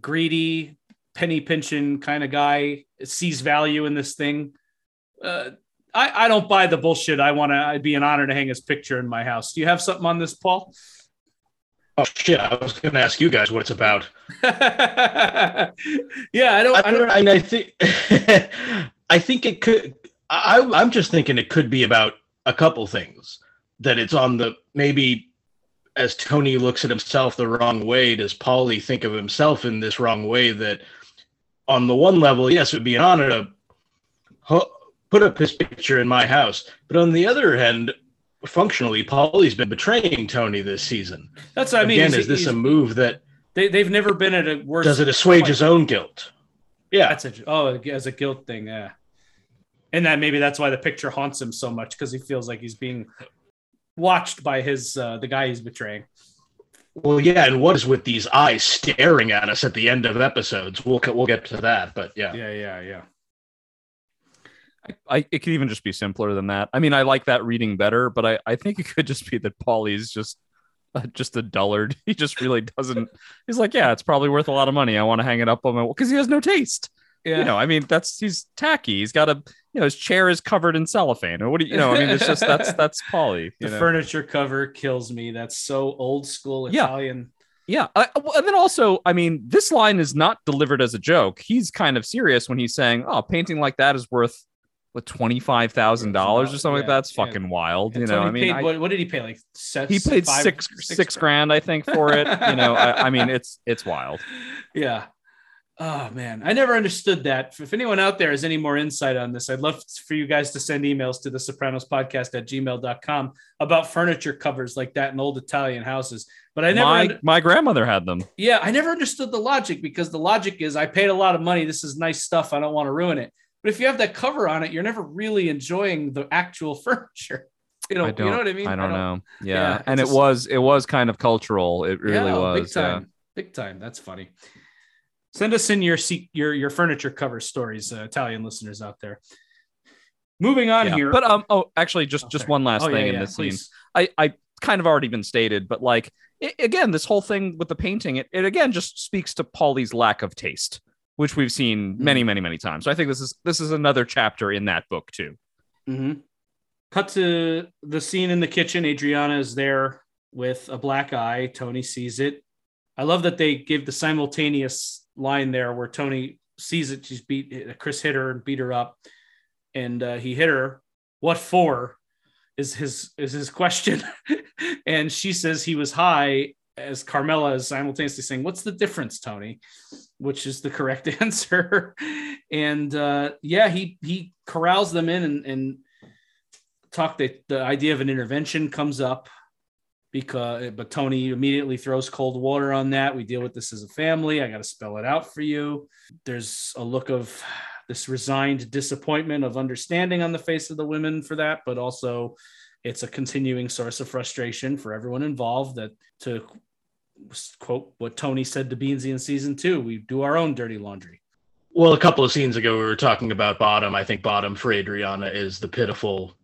greedy, penny pinching kind of guy? Sees value in this thing? Uh, I, I don't buy the bullshit. I want to. I'd be an honor to hang his picture in my house. Do you have something on this, Paul? Oh shit! I was going to ask you guys what it's about. [LAUGHS] yeah, I don't. I I, don't. and I think [LAUGHS] I think it could. I, I'm just thinking it could be about a couple things. That it's on the maybe as Tony looks at himself the wrong way, does Paulie think of himself in this wrong way? That on the one level, yes, it would be an honor to ho- put up his picture in my house, but on the other hand, functionally, Paulie's been betraying Tony this season. That's what I mean. Again, He's- is this a move that they, they've never been at a worse. does it assuage point. his own guilt? Yeah, That's a oh, as a guilt thing, yeah. And that maybe that's why the picture haunts him so much because he feels like he's being watched by his uh, the guy he's betraying. Well, yeah, and what is with these eyes staring at us at the end of episodes? We'll we'll get to that, but yeah, Yeah, yeah, yeah. I, it could even just be simpler than that. I mean, I like that reading better, but I, I think it could just be that Paulie's just uh, just a dullard. [LAUGHS] He just really doesn't. He's like, yeah, it's probably worth a lot of money. I want to hang it up on my because he has no taste. Yeah. You know, I mean, that's he's tacky. He's got a you know his chair is covered in cellophane or what do you, you know? I mean, it's just that's [LAUGHS] that's Paulie. the know? furniture cover kills me. That's so old school Italian. Yeah, I, well, and then also, I mean, this line is not delivered as a joke. He's kind of serious when he's saying, "Oh, painting like that is worth what twenty five thousand dollars or something like Yeah, that." That's yeah. fucking wild. And You know, I mean, paid, I- what, what did he pay? Like sets, he paid five- six six grand, I think, for it. You know, I, I mean, it's it's wild. [LAUGHS] Yeah. Oh man, I never understood that. If anyone out there has any more insight on this, I'd love for you guys to send emails to the Sopranos podcast at gmail.com about furniture covers like that in old Italian houses. But I never, my under- my grandmother had them. yeah, I never understood the logic because the logic is I paid a lot of money. This is nice stuff. I don't want to ruin it. But if you have that cover on it, you're never really enjoying the actual [LAUGHS] furniture. You know, I don't. you know what I mean? I don't know. Yeah, Yeah, and it was it was kind of cultural. It really Yeah, was. big time, big time. That's funny. Send us in your your your furniture cover stories, uh, Italian listeners out there. Moving on Yeah. here, But um, oh, actually, just Oh, just sorry. one last Oh, thing yeah, in yeah, this scene. I, I kind of already been stated, but like i again, this whole thing with the painting, it, it again just speaks to Paulie's lack of taste. which we've seen Mm-hmm. many, many, many times. So I think this is this is another chapter in that book too. Mm-hmm. Cut to the scene in the kitchen. Adriana is there with a black eye. Tony sees it. I love that they give the simultaneous line there where Tony sees it. She's beat Chris hit her and beat her up, and uh, he hit her. What for? Is his is his question, [LAUGHS] and she says he was high. As Carmela is simultaneously saying, "What's the difference, Tony?" Which is the correct [LAUGHS] answer. and uh, yeah, he he corrals them in and, and talk the, the idea of an intervention comes up because eh, but Tony immediately throws cold water on that. We deal with this as a family. I got to spell it out for you. There's a look of this resigned disappointment of understanding on the face of the women for that, but also it's a continuing source of frustration for everyone involved that to quote what Tony said to Beansie in season two, we do our own dirty laundry. Well, a couple of scenes ago, we were talking about bottom. I think bottom for Adriana is the pitiful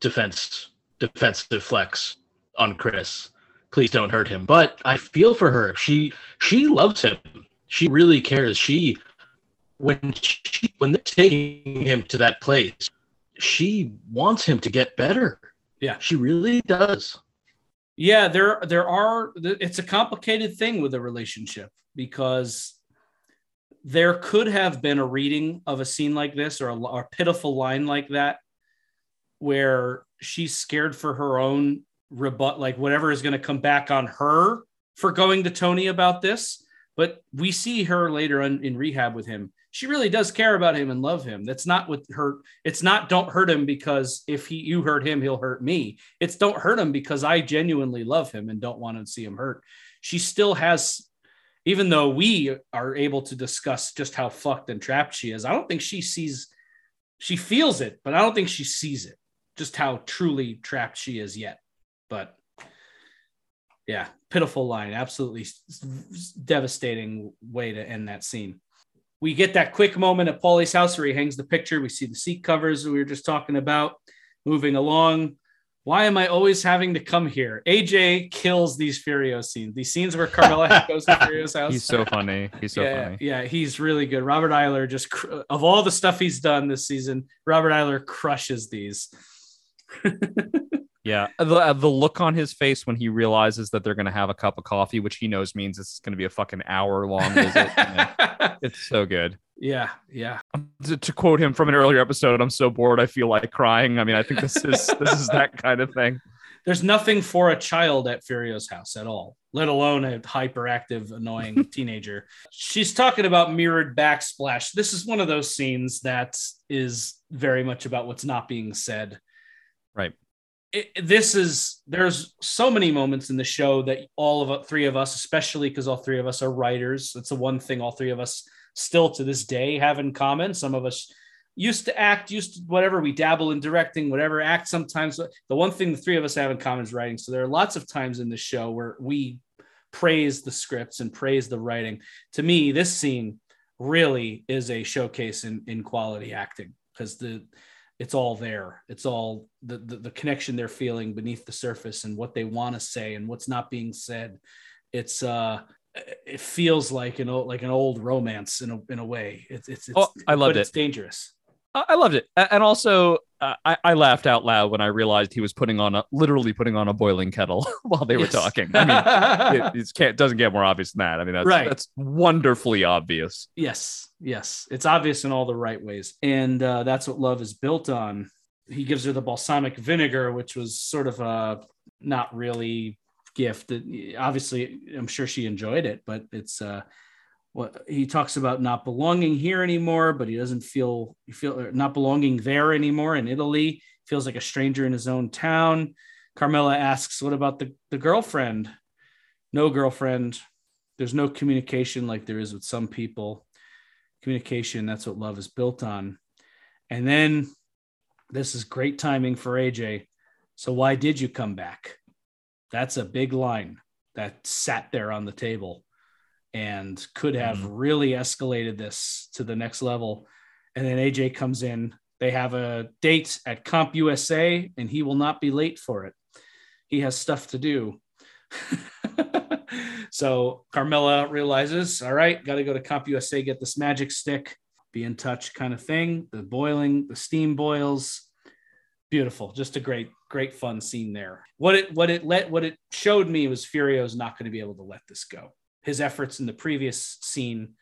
defense, defensive flex on Chris. Please don't hurt him. But I feel for her. She she loves him. She really cares. She when she when they're taking him to that place, she wants him to get better. Yeah. She really does. Yeah, there there are it's a complicated thing with a relationship because there could have been a reading of a scene like this or a, or a pitiful line like that where she's scared for her own rebut like whatever is going to come back on her for going to Tony about this. But we see her later on in rehab with him. She really does care about him and love him. That's not what her it's not don't hurt him because if he you hurt him he'll hurt me. It's don't hurt him because i genuinely love him and don't want to see him hurt. She still has even though we are able to discuss just how fucked and trapped she is i don't think she sees she feels it but i don't think she sees it just how truly trapped she is yet but yeah pitiful line absolutely devastating way to end that scene we get that quick moment at Paulie's house where he hangs the picture. We see the seat covers we were just talking about. Moving along. Why am I always having to come here? AJ kills these Furio scenes. These scenes where Carmela [LAUGHS] goes to Furio's house. He's so funny. He's so yeah, funny. Yeah, he's really good. Robert Iler just of all the stuff he's done this season, Robert Iler crushes these. [LAUGHS] Yeah, the uh, the look on his face when he realizes that they're gonna have a cup of coffee, which he knows means it's gonna be a fucking hour long visit. [LAUGHS] It's so good. yeah, yeah. To, to quote him from an earlier episode, "I'm so bored, I feel like crying." I mean, I think this is this is that kind of thing. [LAUGHS] There's nothing for a child at Furio's house at all, let alone a hyperactive, annoying teenager. She's talking about mirrored backsplash. This is one of those scenes that is very much about what's not being said. Right. It, this is there's so many moments in the show that all of three of us, especially because all three of us are writers. That's the one thing all three of us still to this day have in common. Some of us used to act, used to whatever we dabble in directing, whatever act sometimes. The one thing the three of us have in common is writing. So there are lots of times in the show where we praise the scripts and praise the writing. To me, this scene really is a showcase in, in quality acting because the it's all there. It's all the, the the connection they're feeling beneath the surface and what they want to say and what's not being said. It's uh it feels like an old like an old romance in a in a way. It's it's, it's Oh, I loved but It's dangerous. I loved it, and also uh, I, I laughed out loud when I realized he was putting on a literally putting on a boiling kettle [LAUGHS] while they were Yes. talking. I mean, it, [LAUGHS] it can't doesn't get more obvious than that. I mean, that's Right. that's wonderfully obvious. Yes, yes, it's obvious in all the right ways, and uh, that's what love is built on. He gives her the balsamic vinegar, which was sort of a not really gift. Obviously, I'm sure she enjoyed it, but it's uh, what he talks about not belonging here anymore, but he doesn't feel feel uh, not belonging there anymore in Italy. Feels like a stranger in his own town. Carmela asks, "What about the the girlfriend?" No girlfriend. There's no communication like there is with some people communication that's what love is built on and then this is great timing for aj so why did you come back that's a big line that sat there on the table and could have mm-hmm. really escalated this to the next level and then aj comes in they have a date at CompUSA and he will not be late for it he has stuff to do [LAUGHS] so Carmela realizes, all right, got to go to CompUSA, get this magic stick, be in touch kind of thing. The boiling, the steam boils. Beautiful. Just a great, great fun scene there. What it what it let what it showed me was Furio's not going to be able to let this go. His efforts in the previous scene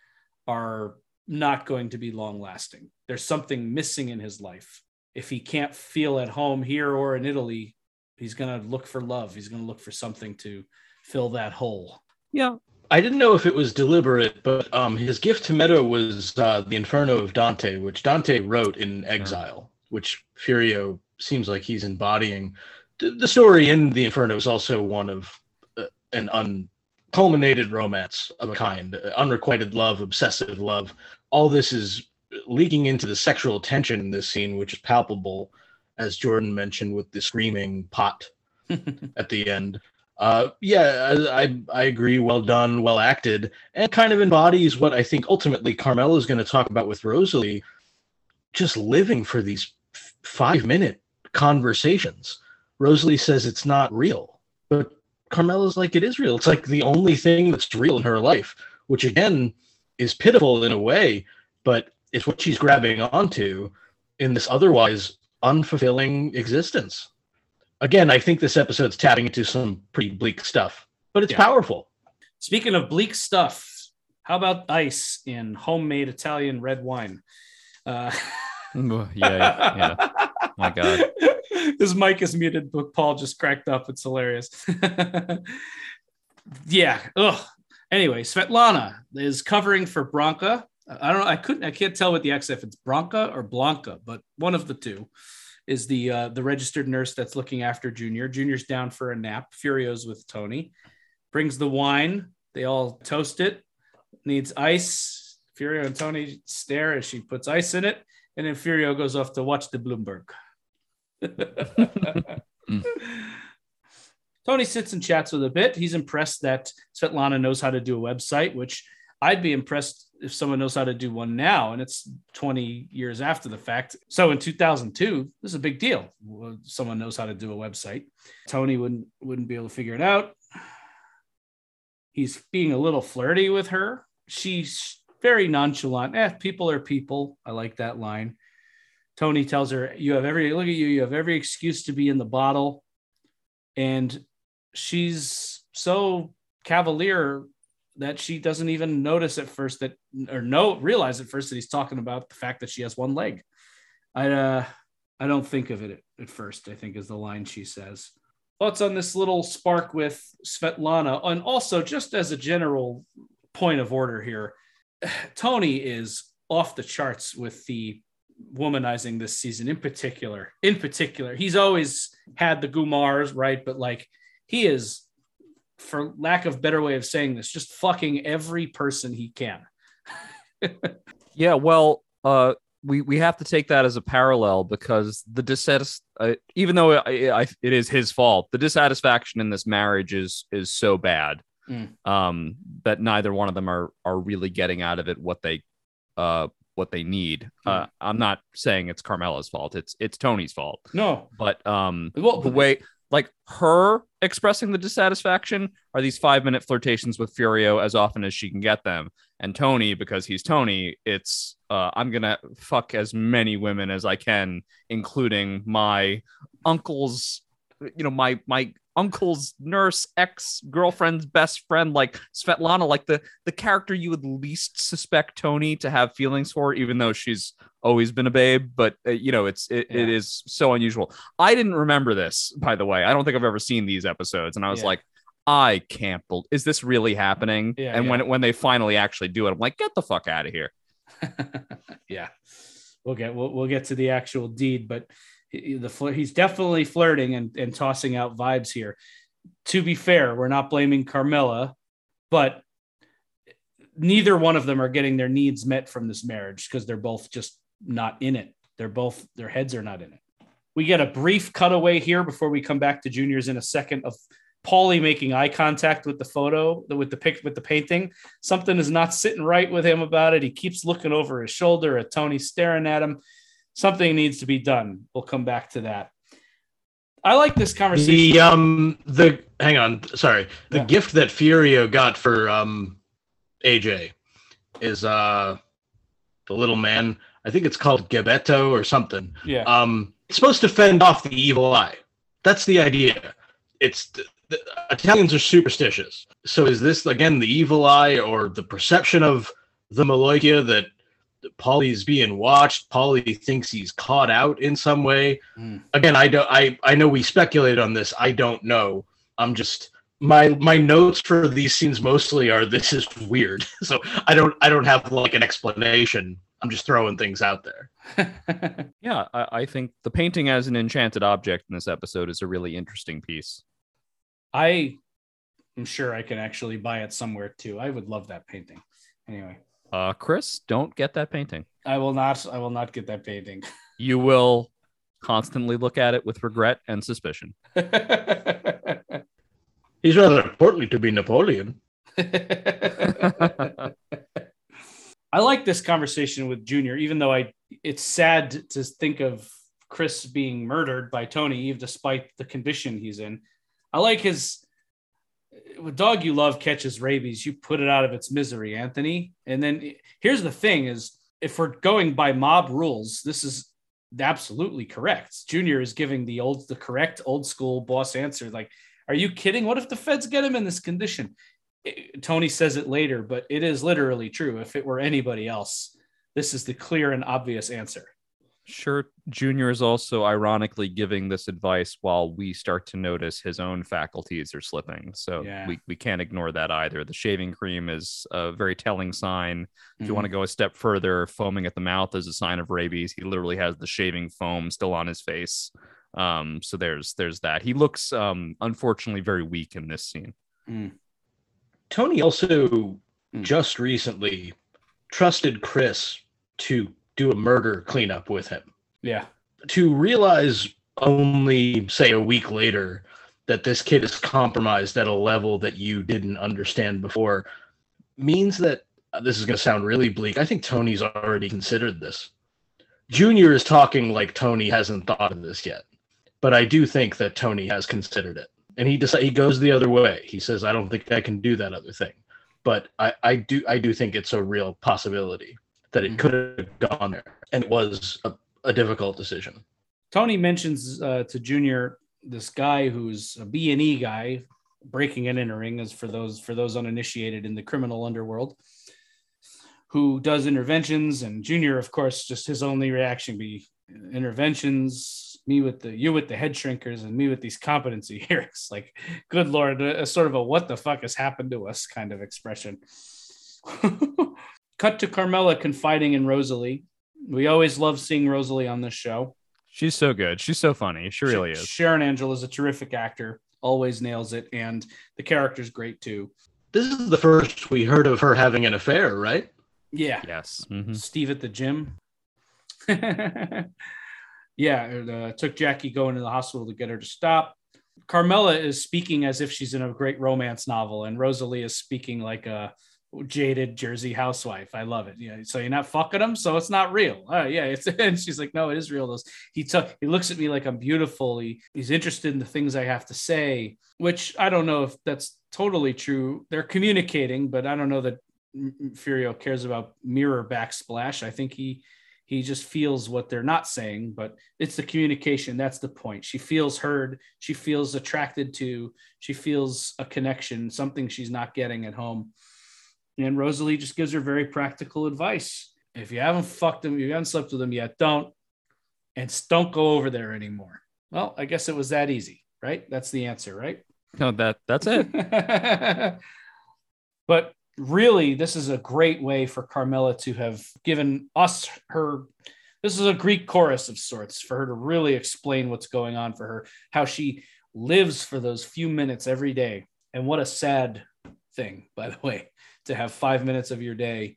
are not going to be long lasting. There's something missing in his life. If he can't feel at home here or in Italy, he's going to look for love. He's going to look for something to fill that hole. Yeah. I didn't know if it was deliberate, but um, his gift to Meadow was uh, the Inferno of Dante, which Dante wrote in exile, which Furio seems like he's embodying. The story in the Inferno is also one of uh, an unculminated romance of a kind, unrequited love, obsessive love. All this is leaking into the sexual tension in this scene, which is palpable, as Jordan mentioned, with the screaming pot [LAUGHS] at the end. Uh, yeah, I, I agree. Well done, well acted, and kind of embodies what I think ultimately Carmela is going to talk about with Rosalie. Just living for these f- five minute conversations. Rosalie says it's not real, but Carmela's like it is real. It's like the only thing that's real in her life, which again is pitiful in a way, but it's what she's grabbing onto in this otherwise unfulfilling existence. Again, I think this episode's tapping into some pretty bleak stuff, but it's yeah. powerful. Speaking of bleak stuff, how about ice in homemade Italian red wine? Uh, [LAUGHS] yeah, yeah. My God. [LAUGHS] His mic is muted, but Paul just cracked up. It's hilarious. [LAUGHS] yeah. Ugh. Anyway, Svetlana is covering for Branka. I don't know. I couldn't. I can't tell with the X if it's Branka or Blanca, but one of the two is the uh, the registered nurse that's looking after Junior. Junior's down for a nap. Furio's with Tony. Brings the wine. They all toast it. Needs ice. Furio and Tony stare as she puts ice in it, and then Furio goes off to watch the Bloomberg. [LAUGHS] Tony sits and chats with a bit. He's impressed that Svetlana knows how to do a website, which I'd be impressed if someone knows how to do one now, and it's 20 years after the fact. So in 2002, this is a big deal. Someone knows how to do a website. Tony wouldn't wouldn't be able to figure it out. He's being a little flirty with her. She's very nonchalant. Eh, people are people. I like that line. Tony tells her, "You have every look at you. You have every excuse to be in the bottle," and she's so cavalier that she doesn't even notice at first that or no realize at first that he's talking about the fact that she has one leg. I uh I don't think of it at, first, I think is the line she says. Thoughts on this little spark with Svetlana and also just as a general point of order here, [SIGHS] Tony is off the charts with the womanizing this season in particular. In particular, he's always had the Goomars, right? But like he is for lack of better way of saying this, just fucking every person he can. [LAUGHS] yeah, well, uh, we we have to take that as a parallel because the dissatis- uh, even though it, I, it is his fault, the dissatisfaction in this marriage is is so bad mm. um, that neither one of them are are really getting out of it what they uh, what they need. Mm. Uh, I'm not saying it's Carmela's fault. It's it's Tony's fault. No, but um, well, the way like her expressing the dissatisfaction are these five minute flirtations with Furio as often as she can get them. And Tony, because he's Tony, it's uh, I'm gonna fuck as many women as I can, including my uncle's, you know, my my uncle's nurse, ex girlfriend's best friend, like Svetlana, like the the character you would least suspect Tony to have feelings for, even though she's always been a babe. But uh, you know, it's it, yeah. it is so unusual. I didn't remember this, by the way. I don't think I've ever seen these episodes, and I was yeah. like. I can't believe is this really happening? Yeah, and when when they finally actually do it, I'm like, get the fuck out of here. [LAUGHS] yeah, we'll get we'll, we'll get to the actual deed, but the he's definitely flirting and, and tossing out vibes here. To be fair, we're not blaming Carmela, but neither one of them are getting their needs met from this marriage because they're both just not in it. They're both their heads are not in it. We get a brief cutaway here before we come back to juniors in a second of Paulie making eye contact with the photo, with the pic, with the painting. Something is not sitting right with him about it. He keeps looking over his shoulder at Tony, staring at him something needs to be done. We'll come back to that. I like this conversation. The um the hang on. Sorry. The Yeah. gift that Furio got for um AJ is uh the little man. I think it's called Gebetto or something. Yeah. Um, it's supposed to fend off the evil eye. That's the idea. It's the, the Italians are superstitious. So is this again the evil eye or the perception of the malocchio that Paulie's being watched? Polly thinks he's caught out in some way. Hmm. Again, I don't. I I know we speculate on this. I don't know. I'm just my my notes for these scenes mostly are this is weird. [LAUGHS] So I don't I don't have like an explanation. I'm just throwing things out there. [LAUGHS] Yeah, I, I think the painting as an enchanted object in this episode is a really interesting piece. I am sure I can actually buy it somewhere too. I would love that painting. Anyway, Uh, Chris, don't get that painting. I will not. I will not get that painting. You will constantly look at it with regret and suspicion. [LAUGHS] He's rather portly to be Napoleon. [LAUGHS] [LAUGHS] I like this conversation with Junior, even though I it's sad to think of Chris being murdered by Tony, Eve, despite the condition he's in. I like his with dog you love catches rabies, you put it out of its misery, Anthony. And then here's the thing is if we're going by mob rules, this is absolutely correct. Junior is giving the old the correct old school boss answer. Like, are you kidding? What if the feds get him in this condition? It- Tony says it later, but it is literally true. If it were anybody else, this is the clear and obvious answer. Sure, Junior is also ironically giving this advice while we start to notice his own faculties are slipping. So Yeah. we, we can't ignore that either. The shaving cream is a very telling sign. If you want to Mm-hmm. go a step further, foaming at the mouth is a sign of rabies. He literally has the shaving foam still on his face. Um, so there's there's that. He looks um unfortunately very weak in this scene. Tony also Hmm. just recently trusted Chris to do a murder cleanup with him. yeah, To realize only, say, a week later that this kid is compromised at a level that you didn't understand before means that uh, this is going to sound really bleak. I think Tony's already considered this. Junior is talking like Tony hasn't thought of this yet, but I do think that Tony has considered it, and he decides he goes the other way. He says, "I don't think I can do that other thing," but I, I do I do think it's a real possibility that it Mhm. could have gone there, and it was a, a difficult decision. Tony mentions uh, to Junior this guy who's a B and E guy, breaking and entering, as for those for those uninitiated in the criminal underworld, who does interventions. And Junior, of course, just his only reaction be interventions. Me with the you with the head shrinkers, and me with these competency [LAUGHS] hearings. Like, good lord, a, a sort of a what the fuck has happened to us kind of expression. [LAUGHS] Cut to Carmela confiding in Rosalie. We always love seeing Rosalie on this show. She's so good. She's so funny. She really is. Sharon Angela is a terrific actor, always nails it, and the character's great too. This is the first we heard of her having an affair, right? Yeah, Yes. Mhm. Steve at the gym. [LAUGHS] yeah, it uh, took Jackie going to the hospital to get her to stop. Carmela is speaking as if she's in a great romance novel, and Rosalie is speaking like a jaded Jersey housewife. I love it. Yeah, so you're not fucking him, so it's not real. Oh yeah, it's [LAUGHS] and she's like, no, it is real. Those he took he looks at me like I'm beautiful. He he's interested in the things I have to say, which I don't know if that's totally true. They're communicating, but I don't know that Furio cares about mirror backsplash. I think he he just feels what they're not saying, but it's the communication. That's the point. She feels heard. She feels attracted to. She feels a connection, something she's not getting at home. And Rosalie just gives her very practical advice. If you haven't fucked him, you haven't slept with him yet, don't. And don't go over there anymore. Well, I guess it was that easy, right? That's the answer, right? No, that that's it. [LAUGHS] but really, this is a great way for Carmela to have given us her. This is a Greek chorus of sorts for her to really explain what's going on for her, how she lives for those few minutes every day. And what a sad thing, by the way, to have five minutes of your day.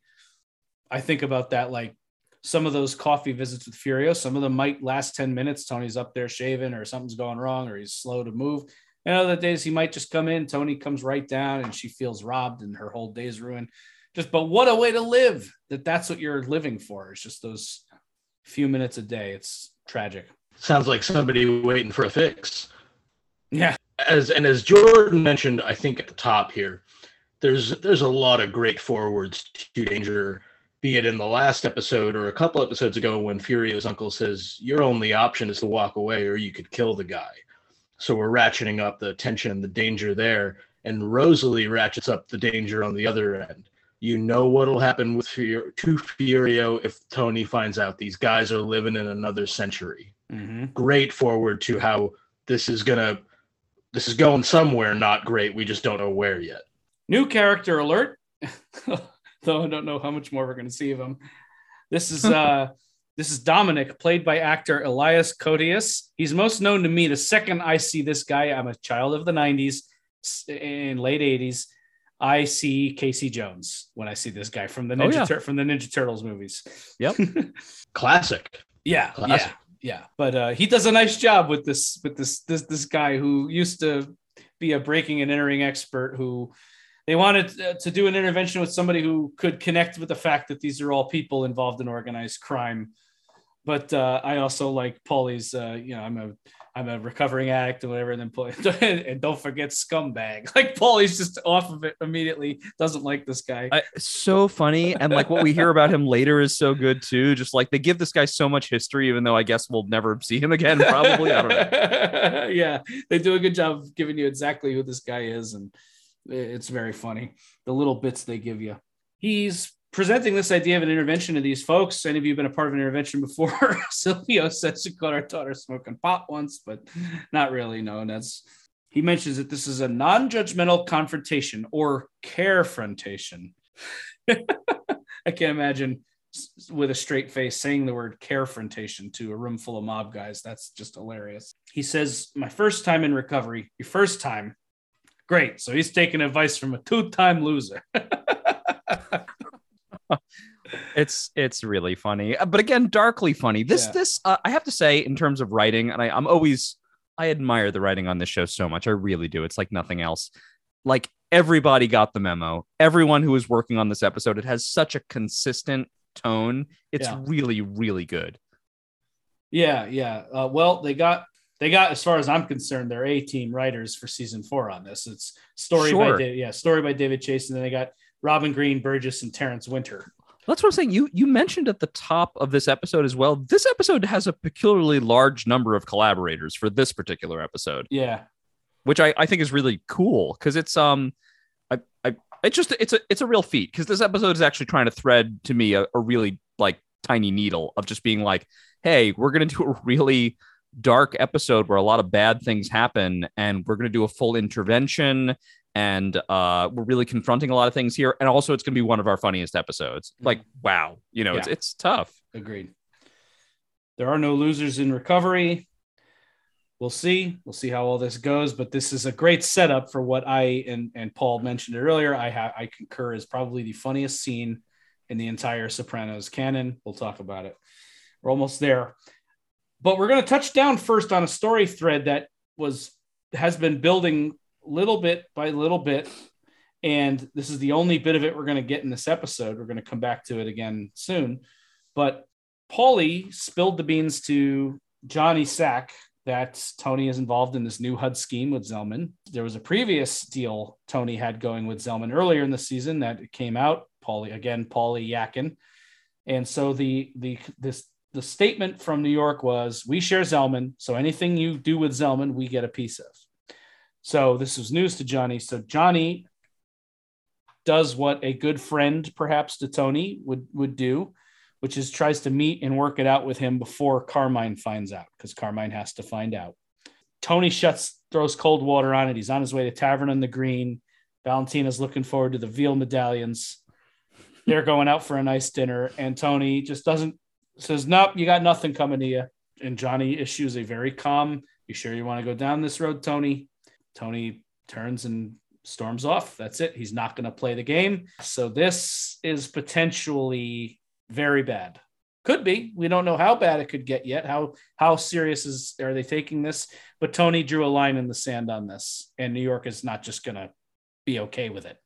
I think about that like some of those coffee visits with Furio, some of them might last 10 minutes. Tony's up there shaving or something's going wrong or he's slow to move. And other days he might just come in, Tony comes right down and she feels robbed and her whole day's ruined. Just, but what a way to live that that's what you're living for. It's just those few minutes a day. It's tragic. Sounds like somebody waiting for a fix. Yeah. as and as Jordan mentioned, I think at the top here, there's there's a lot of great forwards to danger, be it in the last episode or a couple episodes ago when Furio's uncle says your only option is to walk away or you could kill the guy. So we're ratcheting up the tension, and the danger there, and Rosalie ratchets up the danger on the other end. You know what'll happen with Fur- to Furio if Tony finds out these guys are living in another century. Mm-hmm. Great forward to how this is gonna this is going somewhere not great. We just don't know where yet. New character alert. [LAUGHS] Though I don't know how much more we're going to see of him. This is [LAUGHS] uh this is Dominic, played by actor Elias Koteas. He's most known to me the second I see this guy. I'm a child of the 90s in late 80s. I see Casey Jones when I see this guy from the Oh, Ninja yeah. Tur- from the Ninja Turtles movies. Yep. [LAUGHS] Classic. Yeah, Classic. yeah, yeah. But uh, he does a nice job with this with this this this guy who used to be a breaking and entering expert who they wanted uh, to do an intervention with somebody who could connect with the fact that these are all people involved in organized crime. But uh, I also like Paulie's. Uh, you know, I'm a I'm a recovering addict or whatever, and then Paulie, [LAUGHS] and don't forget scumbag. [LAUGHS] Like Paulie's just off of it immediately. Doesn't like this guy. I, so funny and like what we hear about him later is so good too just like they give this guy so much history even though i guess we'll never see him again probably i don't know [LAUGHS] yeah, they do a good job of giving you exactly who this guy is, and it's very funny. The little bits they give you. He's presenting this idea of an intervention to these folks. Any of you been a part of an intervention before? [LAUGHS] Silvio says she caught our daughter smoking pot once, but not really. No, and that's he mentions that this is a non-judgmental confrontation or carefrontation. [LAUGHS] I can't imagine with a straight face saying the word carefrontation to a room full of mob guys. That's just hilarious. He says, My first time in recovery, your first time. Great. So he's taking advice from a two time loser. [LAUGHS] it's it's really funny Uh, but again darkly funny this Yeah. this uh, i have to say in terms of writing and I, i'm always i admire the writing on this show so much i really do it's like nothing else like everybody got the memo everyone who was working on this episode it has such a consistent tone it's Yeah. really really good yeah, yeah. Uh, well, they got they got as far as I'm concerned, their A team writers for season four on this. It's story by Sure. David, yeah, story by David Chase, and then they got Robin Green, Burgess, and Terence Winter. That's what I'm saying. You you mentioned at the top of this episode as well. This episode has a peculiarly large number of collaborators for this particular episode, Yeah, which I, I think is really cool because it's um I, I it's just it's a it's a real feat because this episode is actually trying to thread to me a, a really like tiny needle of just being like, hey, we're gonna do a really dark episode where a lot of bad things happen and we're gonna do a full intervention and uh we're really confronting a lot of things here and also it's gonna be one of our funniest episodes. Like, wow, you know, it's Yeah. it's tough. Agreed. There are no losers in recovery. We'll see. We'll see how all this goes, but this is a great setup for what I and, and Paul mentioned earlier. I have I concur is probably the funniest scene in the entire Sopranos canon. We'll talk about it. We're almost there. But we're going to touch down first on a story thread that was has been building little bit by little bit and this is the only bit of it we're going to get in this episode. We're going to come back to it again soon. But Paulie spilled the beans to Johnny Sack that Tony is involved in this new HUD scheme with Zellman. There was a previous deal Tony had going with Zellman earlier in the season that came out. Paulie again, Paulie Yakin. And so the the this the statement from New York was we share Zellman, So anything you do with Zellman, we get a piece of. So this was news to Johnny. So Johnny does what a good friend perhaps to Tony would would do, which is tries to meet and work it out with him before Carmine finds out because Carmine has to find out. Tony shuts throws cold water on it. He's on his way to Tavern on the Green. Valentina's looking forward to the veal medallions. They're going out for a nice dinner, and Tony just doesn't says, "Nope, you got nothing coming to you." And Johnny issues a very calm, "You sure you want to go down this road, Tony?" Tony turns and storms off. That's it. He's not going to play the game. So this is potentially very bad. Could be. We don't know how bad it could get yet. How how serious is are they taking this? But Tony drew a line in the sand on this, and New York is not just going to be okay with it.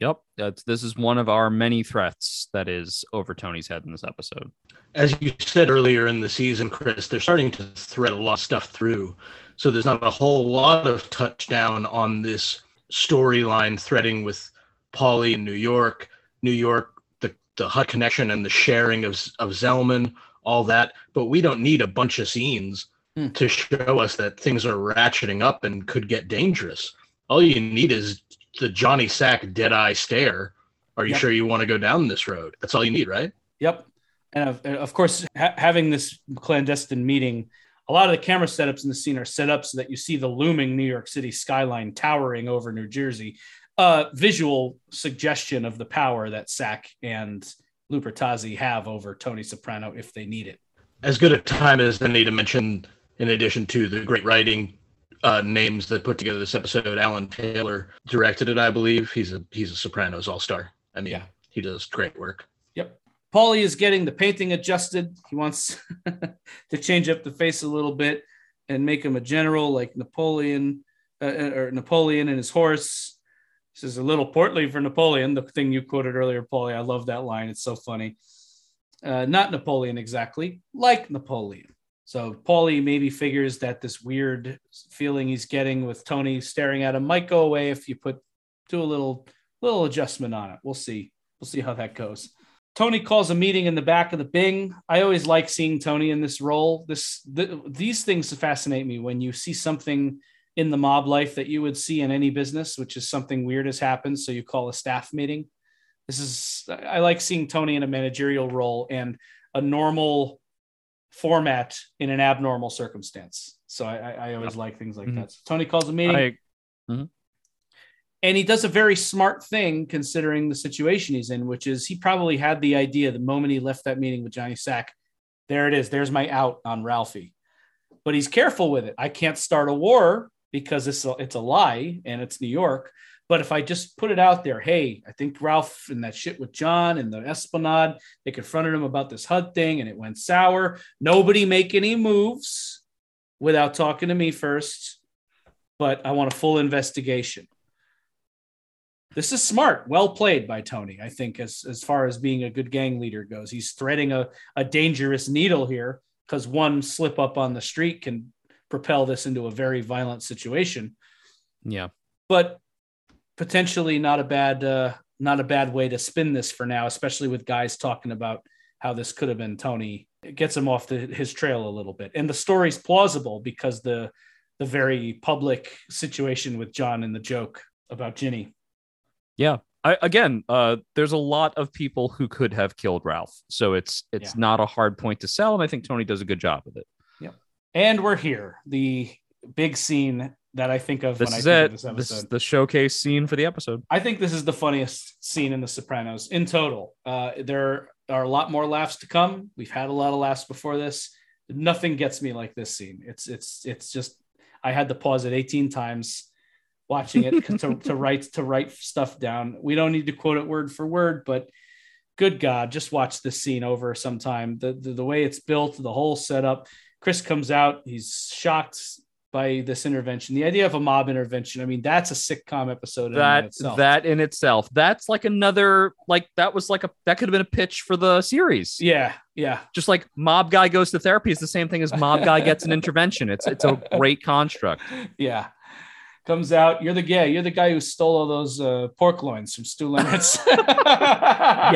Yep, that's this is one of our many threats that is over Tony's head in this episode. As you said earlier in the season, Chris, they're starting to thread a lot of stuff through. So there's not a whole lot of touchdown on this storyline threading with Paulie in New York, New York, the the HUD connection and the sharing of of Zellman, all that. But we don't need a bunch of scenes Hmm. to show us that things are ratcheting up and could get dangerous. All you need is the Johnny Sack dead eye stare. Are you Yep. sure you want to go down this road? That's all you need, right? Yep. And of, of course, ha- having this clandestine meeting, a lot of the camera setups in the scene are set up so that you see the looming New York City skyline towering over New Jersey. Uh, visual suggestion of the power that Sack and Lupertazzi have over Tony Soprano if they need it. as good a time as any to mention, in addition to the great writing uh, names that put together this episode, Alan Taylor directed it, I believe. He's a he's a Sopranos all star. I mean, Yeah. he does great work. Yep. Paulie is getting the painting adjusted. He wants [LAUGHS] to change up the face a little bit and make him a general like Napoleon uh, or Napoleon and his horse. This is a little portly for Napoleon, the thing you quoted earlier, Paulie. I love that line. It's so funny. Uh, not Napoleon exactly, like Napoleon. So Paulie maybe figures that this weird feeling he's getting with Tony staring at him might go away if you put do a little little adjustment on it. We'll see. We'll see how that goes. Tony calls a meeting in the back of the Bing. I always like seeing Tony in this role. This th- these things fascinate me when you see something in the mob life that you would see in any business, which is something weird has happened. So you call a staff meeting. This is I like seeing Tony in a managerial role and a normal format in an abnormal circumstance. So I, I, I always like things like Mhm. that. So Tony calls a meeting I, and he does a very smart thing considering the situation he's in, which is he probably had the idea the moment he left that meeting with Johnny Sack. There it is. There's my out on Ralphie. But he's careful with it. I can't start a war because it's a, it's a lie and it's New York. But if I just put it out there, hey, I think Ralph and that shit with John and the Esplanade, they confronted him about this HUD thing and it went sour. Nobody make any moves without talking to me first. But I want a full investigation this is smart well played by tony i think as as far as being a good gang leader goes he's threading a, a dangerous needle here because one slip up on the street can propel this into a very violent situation yeah, but potentially not a bad uh, not a bad way to spin this for now especially with guys talking about how this could have been tony it gets him off the, his trail a little bit and the story's plausible because the the very public situation with john and the joke about ginny yeah. I, again, uh, there's a lot of people who could have killed Ralph, so it's it's Yeah. not a hard point to sell, and I think Tony does a good job with it. And we're here. The big scene that I think of This when I is think it. of this This, is the showcase scene for the episode. I think this is the funniest scene in The Sopranos in total. Uh, there are a lot more laughs to come. We've had a lot of laughs before this. Nothing gets me like this scene. It's it's it's just I had to pause it 18 times watching it [LAUGHS] to, to write to write stuff down. We don't need to quote it word for word, but good God, just watch this scene over sometime. The, the the way it's built, the whole setup. Chris comes out, he's shocked by this intervention. The idea of a mob intervention, I mean, that's a sitcom episode in That itself. that in itself, that's like another like that was like a that could have been a pitch for the series. yeah, yeah. Just like mob guy goes to therapy is the same thing as mob guy gets an intervention. It's it's a great construct. [LAUGHS] yeah. Comes out, you're the guy, you're the guy who stole all those uh, pork loins from Stew Leonard's. [LAUGHS]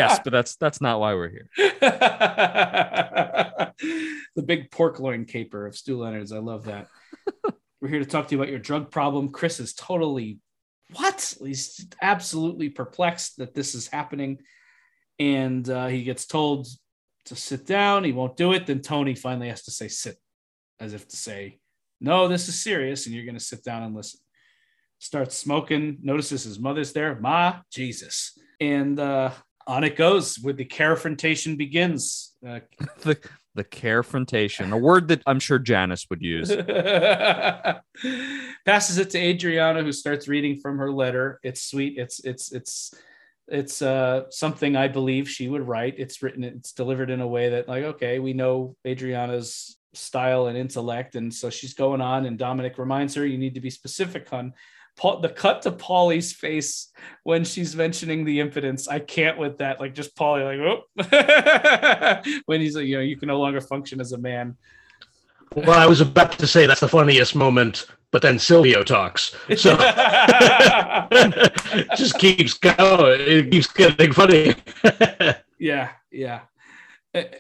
Yes, but that's that's not why we're here. [LAUGHS] the big pork loin caper of Stew Leonard's. I love that. We're here to talk to you about your drug problem. Chris is totally what? He's absolutely perplexed that this is happening. And uh, he gets told to sit down. He won't do it. Then Tony finally has to say, sit, as if to say, no, this is serious. And you're going to sit down and listen. Starts smoking, notices his mother's there. Ma, Jesus. And uh, on it goes with the confrontation begins. Uh, [LAUGHS] The the carefrontation, a word that I'm sure Janice would use. [LAUGHS] passes it to Adriana, who starts reading from her letter. It's sweet. It's it's it's it's uh, something I believe she would write. It's written. It's delivered in a way that, like, okay, we know Adriana's style and intellect, and so she's going on. And Dominic reminds her, "You need to be specific, hon." Paul, the cut to Paulie's face when she's mentioning the impotence. I can't with that. Like just Polly, like, oh, [LAUGHS] when he's like, you know, you can no longer function as a man. Well, I was about to say that's the funniest moment, but then Silvio talks, so [LAUGHS] [LAUGHS] just keeps going. It keeps getting funny. yeah, yeah. It-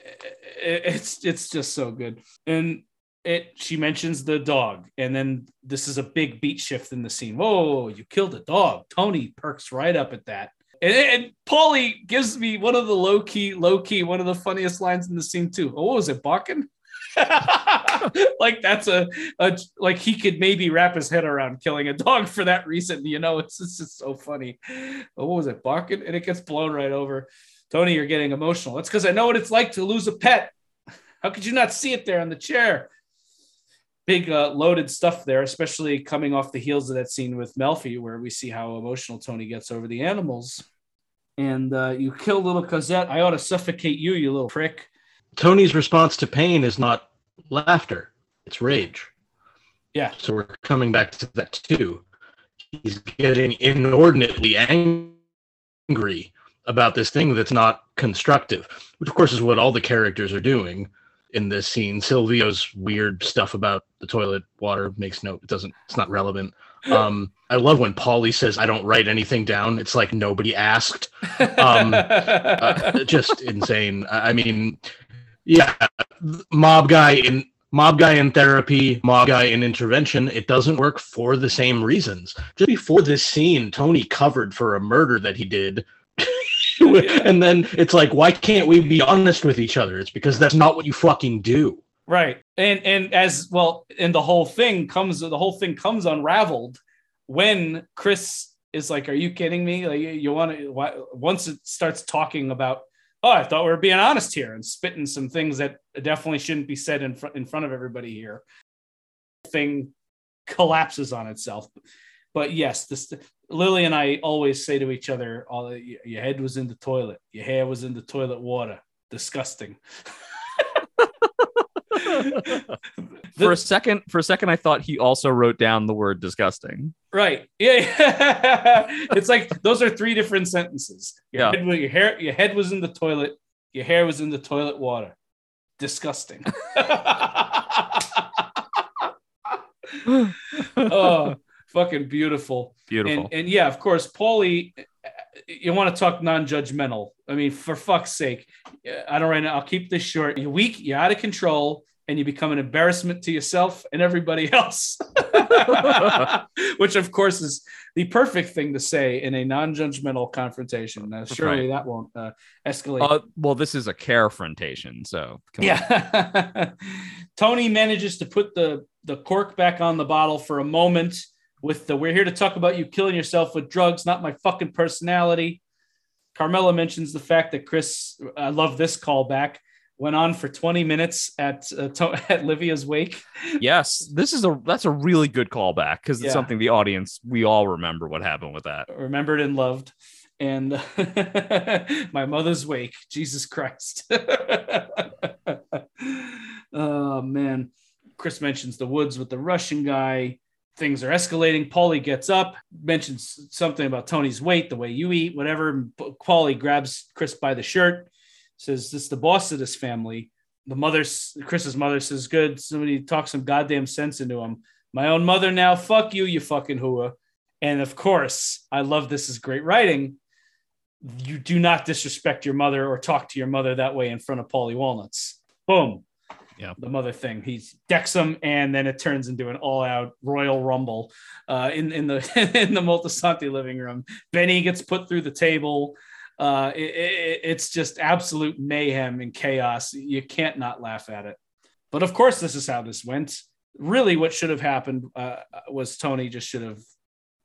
it- it's it's just so good, and it she mentions the dog, and then this is a big beat shift in the scene. Whoa, you killed a dog! Tony perks right up at that. And, and Paulie gives me one of the low key, low key, one of the funniest lines in the scene too. Oh, what was it, barking? [LAUGHS] like that's a, a like he could maybe wrap his head around killing a dog for that reason. You know, it's, it's just so funny. Oh, what was it, barking? And it gets blown right over. Tony, you're getting emotional. That's because I know what it's like to lose a pet. How could you not see it there on the chair? Big uh, loaded stuff there, especially coming off the heels of that scene with Melfi, where we see how emotional Tony gets over the animals. And uh, you kill little Cosette. I ought to suffocate you, you little prick. Tony's response to pain is not laughter; it's rage. Yeah. So we're coming back to that too. He's getting inordinately angry about this thing that's not constructive, which of course is what all the characters are doing in this scene. Silvio's weird stuff about the toilet water makes no it doesn't it's not relevant. [LAUGHS] Um I love when Paulie says I don't write anything down. It's like nobody asked. Um, [LAUGHS] Uh, just insane. I I mean, yeah, mob guy in mob guy in therapy, mob guy in intervention. It doesn't work for the same reasons. Just before this scene, Tony covered for a murder that he did. [LAUGHS] and then it's like, why can't we be honest with each other? It's because that's not what you fucking do. Right. And and as well, and the whole thing comes the whole thing comes unraveled when Chris is like, Are you kidding me? Like you, you want to once it starts talking about Oh, I thought we were being honest here and spitting some things that definitely shouldn't be said in front in front of everybody here. Thing collapses on itself. But yes, this Lily and I always say to each other, oh, "All your head was in the toilet, your hair was in the toilet water. Disgusting." [LAUGHS] for a second, for a second, I thought he also wrote down the word disgusting. Right. Yeah. [LAUGHS] it's like those are three different sentences. Your, Yeah. head, your hair, your head was in the toilet. Your hair was in the toilet water. Disgusting. [LAUGHS] oh, fucking beautiful. Beautiful. And, and yeah, of course, Paulie, you want to talk non-judgmental. I mean, for fuck's sake, I don't right now. I'll keep this short. You're weak. You're out of control. And you become an embarrassment to yourself and everybody else, [LAUGHS] which of course is the perfect thing to say in a non-judgmental confrontation. Uh, surely that won't uh, escalate. Uh, well, this is a carefrontation, so come on. Yeah. [LAUGHS] Tony manages to put the, the cork back on the bottle for a moment with the we're here to talk about you killing yourself with drugs, not my fucking personality. Carmela mentions the fact that Chris, I love this callback, went on for 20 minutes at uh, to- [LAUGHS] at Livia's wake. Yes, this is a that's a really good callback because Yeah. it's something the audience we all remember what happened with that. remembered and loved. And [LAUGHS] my mother's wake, Jesus Christ. [LAUGHS] oh man. Chris mentions the woods with the Russian guy. Things are escalating. Paulie gets up, mentions something about Tony's weight, the way you eat, whatever. Paulie grabs Chris by the shirt, says, This is the boss of this family. The mother, Chris's mother says, Good. Somebody talk some goddamn sense into him. My own mother now. Fuck you, you fucking hua. And of course, I love this is great writing. You do not disrespect your mother or talk to your mother that way in front of Paulie Walnuts. Boom. Yeah. The mother thing. He decks him, and then it turns into an all-out Royal Rumble uh, in in the [LAUGHS] in the Moltisanti living room. Benny gets put through the table. Uh, it- it- it's just absolute mayhem and chaos. You can't not laugh at it. But of course, this is how this went. Really, what should have happened uh, was Tony just should have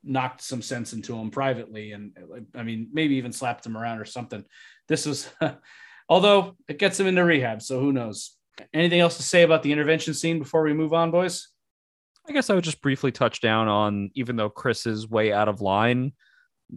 knocked some sense into him privately, and I mean, maybe even slapped him around or something. This was, [LAUGHS] although it gets him into rehab, so who knows? Anything else to say about the intervention scene before we move on, boys? I guess I would just briefly touch down on even though Chris is way out of line,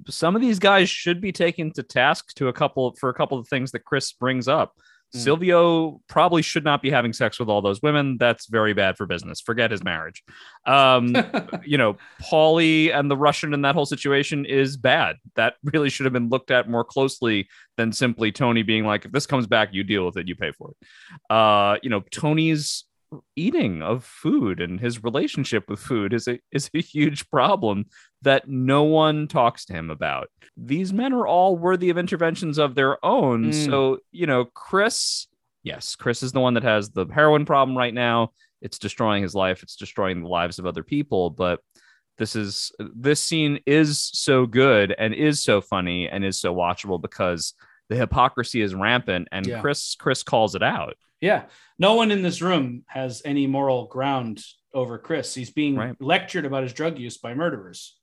some of these guys should be taken to task to a couple for a couple of things that Chris brings up. Mm. Silvio probably should not be having sex with all those women. That's very bad for business. Forget his marriage. Um, [LAUGHS] you know, Paulie and the Russian in that whole situation is bad. That really should have been looked at more closely than simply Tony being like, if this comes back, you deal with it, you pay for it. Uh, you know, Tony's eating of food and his relationship with food is a is a huge problem that no one talks to him about. These men are all worthy of interventions of their own. Mm. So, you know, Chris, yes, Chris is the one that has the heroin problem right now. It's destroying his life, it's destroying the lives of other people, but this is this scene is so good and is so funny and is so watchable because the hypocrisy is rampant and yeah. Chris Chris calls it out. Yeah. No one in this room has any moral ground over Chris. He's being right. lectured about his drug use by murderers.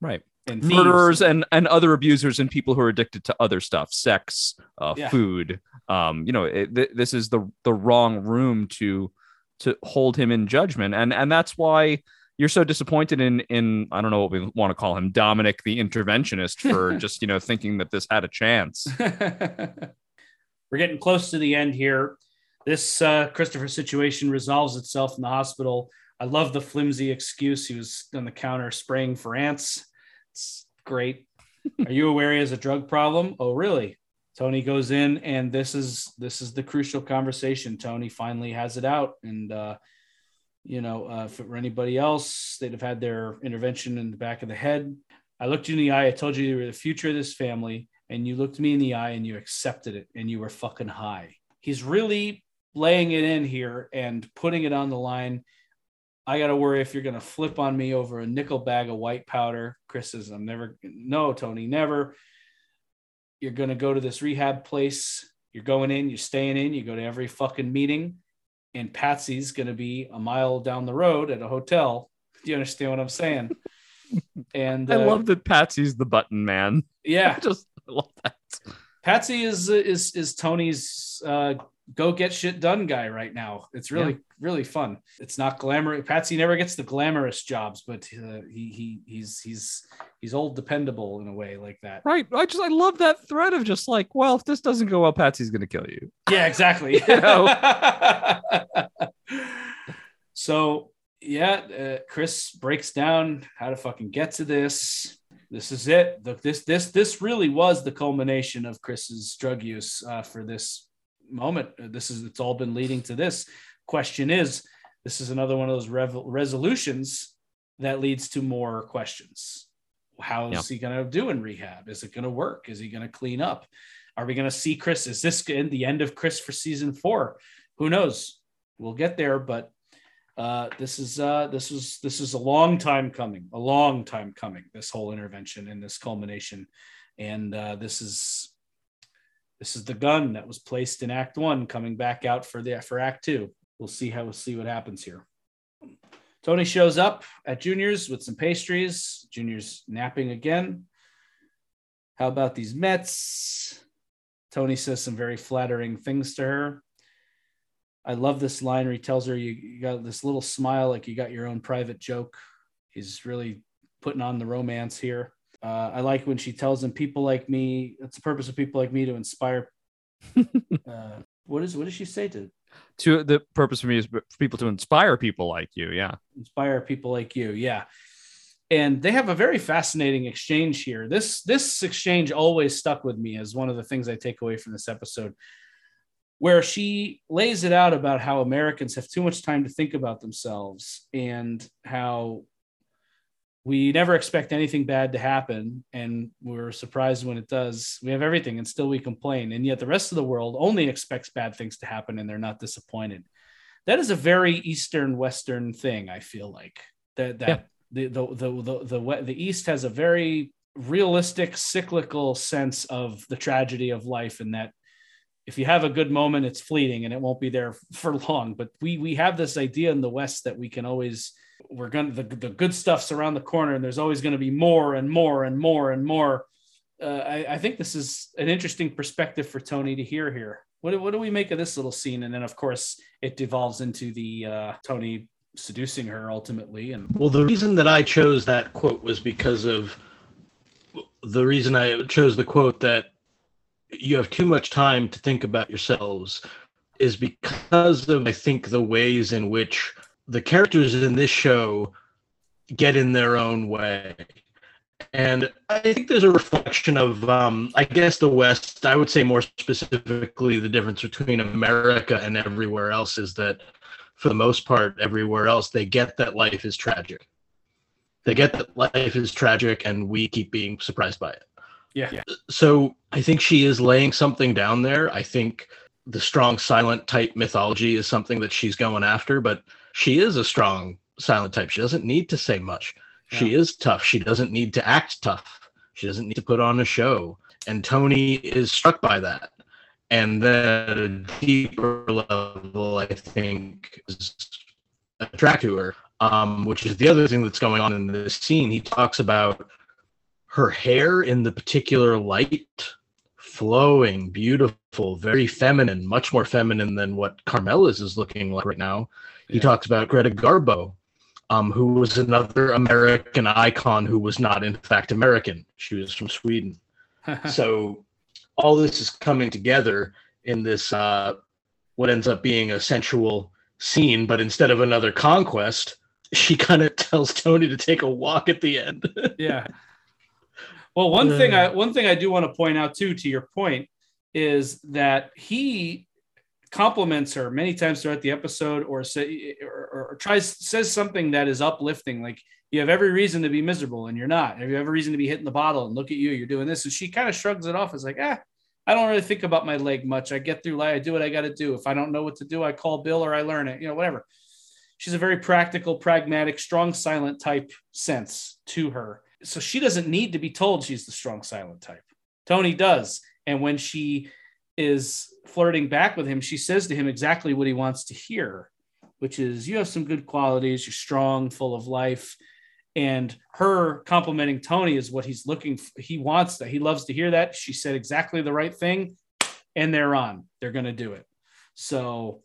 Right. And murderers and, and other abusers and people who are addicted to other stuff, sex, uh, yeah. food. Um, you know, it, th- this is the the wrong room to to hold him in judgment, and and that's why you're so disappointed in in I don't know what we want to call him, Dominic the interventionist, for [LAUGHS] just you know thinking that this had a chance. [LAUGHS] We're getting close to the end here. This uh, Christopher situation resolves itself in the hospital. I love the flimsy excuse. He was on the counter spraying for ants. It's great. [LAUGHS] Are you aware he has a drug problem? Oh, really? Tony goes in, and this is this is the crucial conversation. Tony finally has it out, and uh, you know, uh, were anybody else, they'd have had their intervention in the back of the head. I looked you in the eye. I told you you were the future of this family, and you looked me in the eye and you accepted it, and you were fucking high. He's really laying it in here and putting it on the line. I got to worry if you're going to flip on me over a nickel bag of white powder. Chris says, I'm never, no, Tony, never. You're going to go to this rehab place. You're going in, you're staying in, you go to every fucking meeting. And Patsy's going to be a mile down the road at a hotel. Do you understand what I'm saying? [LAUGHS] And uh, I love that Patsy's the button man. Yeah. [LAUGHS] I just love that. Patsy is is is Tony's uh, go get shit done guy right now. It's really yeah. really fun. It's not glamorous. Patsy never gets the glamorous jobs, but uh, he he he's he's he's old dependable in a way like that. Right. I just I love that thread of just like, well, if this doesn't go well, Patsy's gonna kill you. Yeah, exactly. [LAUGHS] [LAUGHS] so yeah, uh, Chris breaks down how to fucking get to this. This is it. The, this this this really was the culmination of Chris's drug use uh, for this moment. This is it's all been leading to this. Question is, this is another one of those rev- resolutions that leads to more questions. How is yeah. he going to do in rehab? Is it going to work? Is he going to clean up? Are we going to see Chris? Is this the end of Chris for season four? Who knows? We'll get there, but uh, this is uh, this is this is a long time coming, a long time coming. This whole intervention and this culmination, and uh, this is this is the gun that was placed in Act One, coming back out for the for Act Two. We'll see how we'll see what happens here. Tony shows up at Junior's with some pastries. Junior's napping again. How about these Mets? Tony says some very flattering things to her. I love this line where he tells her, you, you got this little smile like you got your own private joke. He's really putting on the romance here. Uh, I like when she tells him people like me. It's the purpose of people like me to inspire. [LAUGHS] uh, what is what does she say to? To the purpose for me is for people to inspire people like you. Yeah, inspire people like you. Yeah, and they have a very fascinating exchange here. This this exchange always stuck with me as one of the things I take away from this episode, where she lays it out about how Americans have too much time to think about themselves and how we never expect anything bad to happen and we're surprised when it does. We have everything and still we complain. And yet the rest of the world only expects bad things to happen and they're not disappointed. That is a very eastern western thing i feel like. That that yeah. the, the, the the the the east has a very realistic cyclical sense of the tragedy of life and that if you have a good moment it's fleeting and it won't be there [LAUGHS] for long. But we we have this idea in the west that we can always we're gonna the, the good stuff's around the corner and there's always going to be more and more and more and more. Uh, I, I, think this is an interesting perspective for tony to hear here. What, what do we make of this little scene? And then of course it devolves into the uh, tony seducing her ultimately and well the reason that i chose that quote was because of the reason i chose the quote that you have too much time to think about yourselves is because of I think the ways in which the characters in this show get in their own way. And I think there's a reflection of, um, I guess, the West. I would say more specifically, the difference between America and everywhere else is that, for the most part, everywhere else, they get that life is tragic. They get that life is tragic, and we keep being surprised by it. Yeah. So I think she is laying something down there. I think the strong silent type mythology is something that she's going after, but she is a strong silent type. She doesn't need to say much. Yeah. She is tough. She doesn't need to act tough. She doesn't need to put on a show. And Tony is struck by that. And then at a deeper level, I think, is attracted to her, um, which is the other thing that's going on in this scene. He talks about her hair in the particular light flowing, beautiful, very feminine, much more feminine than what Carmela's is looking like right now. Yeah. He talks about Greta Garbo, um, who was another American icon who was not, in fact, American. She was from Sweden. [LAUGHS] so all this is coming together in this, uh, what ends up being a sensual scene, but instead of another conquest, she [LAUGHS] kind of tells Tony to take a walk at the end. [LAUGHS] yeah. Well, one thing I one thing I do want to point out too, to your point, is that he compliments her many times throughout the episode, or say, or, or, tries says something that is uplifting, like you have every reason to be miserable and you're not. Have you every reason to be hitting the bottle and look at you, you're doing this, and she kind of shrugs it off as like, ah. I don't really think about my leg much. I get through life. I do what I got to do. If I don't know what to do, I call Bill or I learn it. You know, whatever. She's a very practical, pragmatic, strong, silent type sense to her so she doesn't need to be told she's the strong silent type. Tony does. And when she is flirting back with him, she says to him exactly what he wants to hear, which is, You have some good qualities. You're strong, full of life. And her complimenting Tony is what he's looking for. He wants that. He loves to hear that. She said exactly the right thing. And they're on. They're going to do it. So,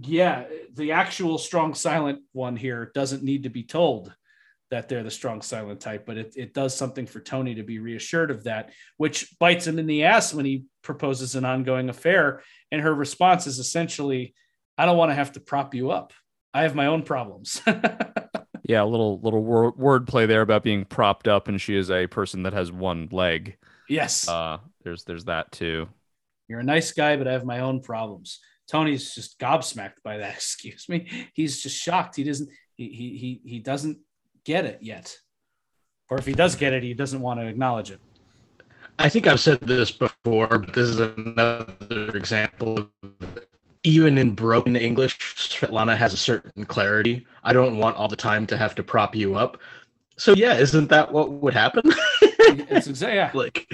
yeah, the actual strong silent one here doesn't need to be told that they're the strong silent type, but it, it does something for Tony to be reassured of that, which bites him in the ass when he proposes an ongoing affair. And her response is essentially, I don't want to have to prop you up. I have my own problems. [LAUGHS] yeah, a little little word wordplay there about being propped up, and she is a person that has one leg. Yes. Uh, there's there's that too. You're a nice guy, but I have my own problems. Tony's just gobsmacked by that. [LAUGHS] Excuse me. He's just shocked. He doesn't. He he he doesn't get it yet. Or if he does get it, he doesn't want to acknowledge it. I think I've said this before, but this is another example. Even in broken English, Svetlana has a certain clarity. I don't want all the time to have to prop you up. So yeah, isn't that what would happen? [LAUGHS] it's exactly yeah. [LAUGHS] like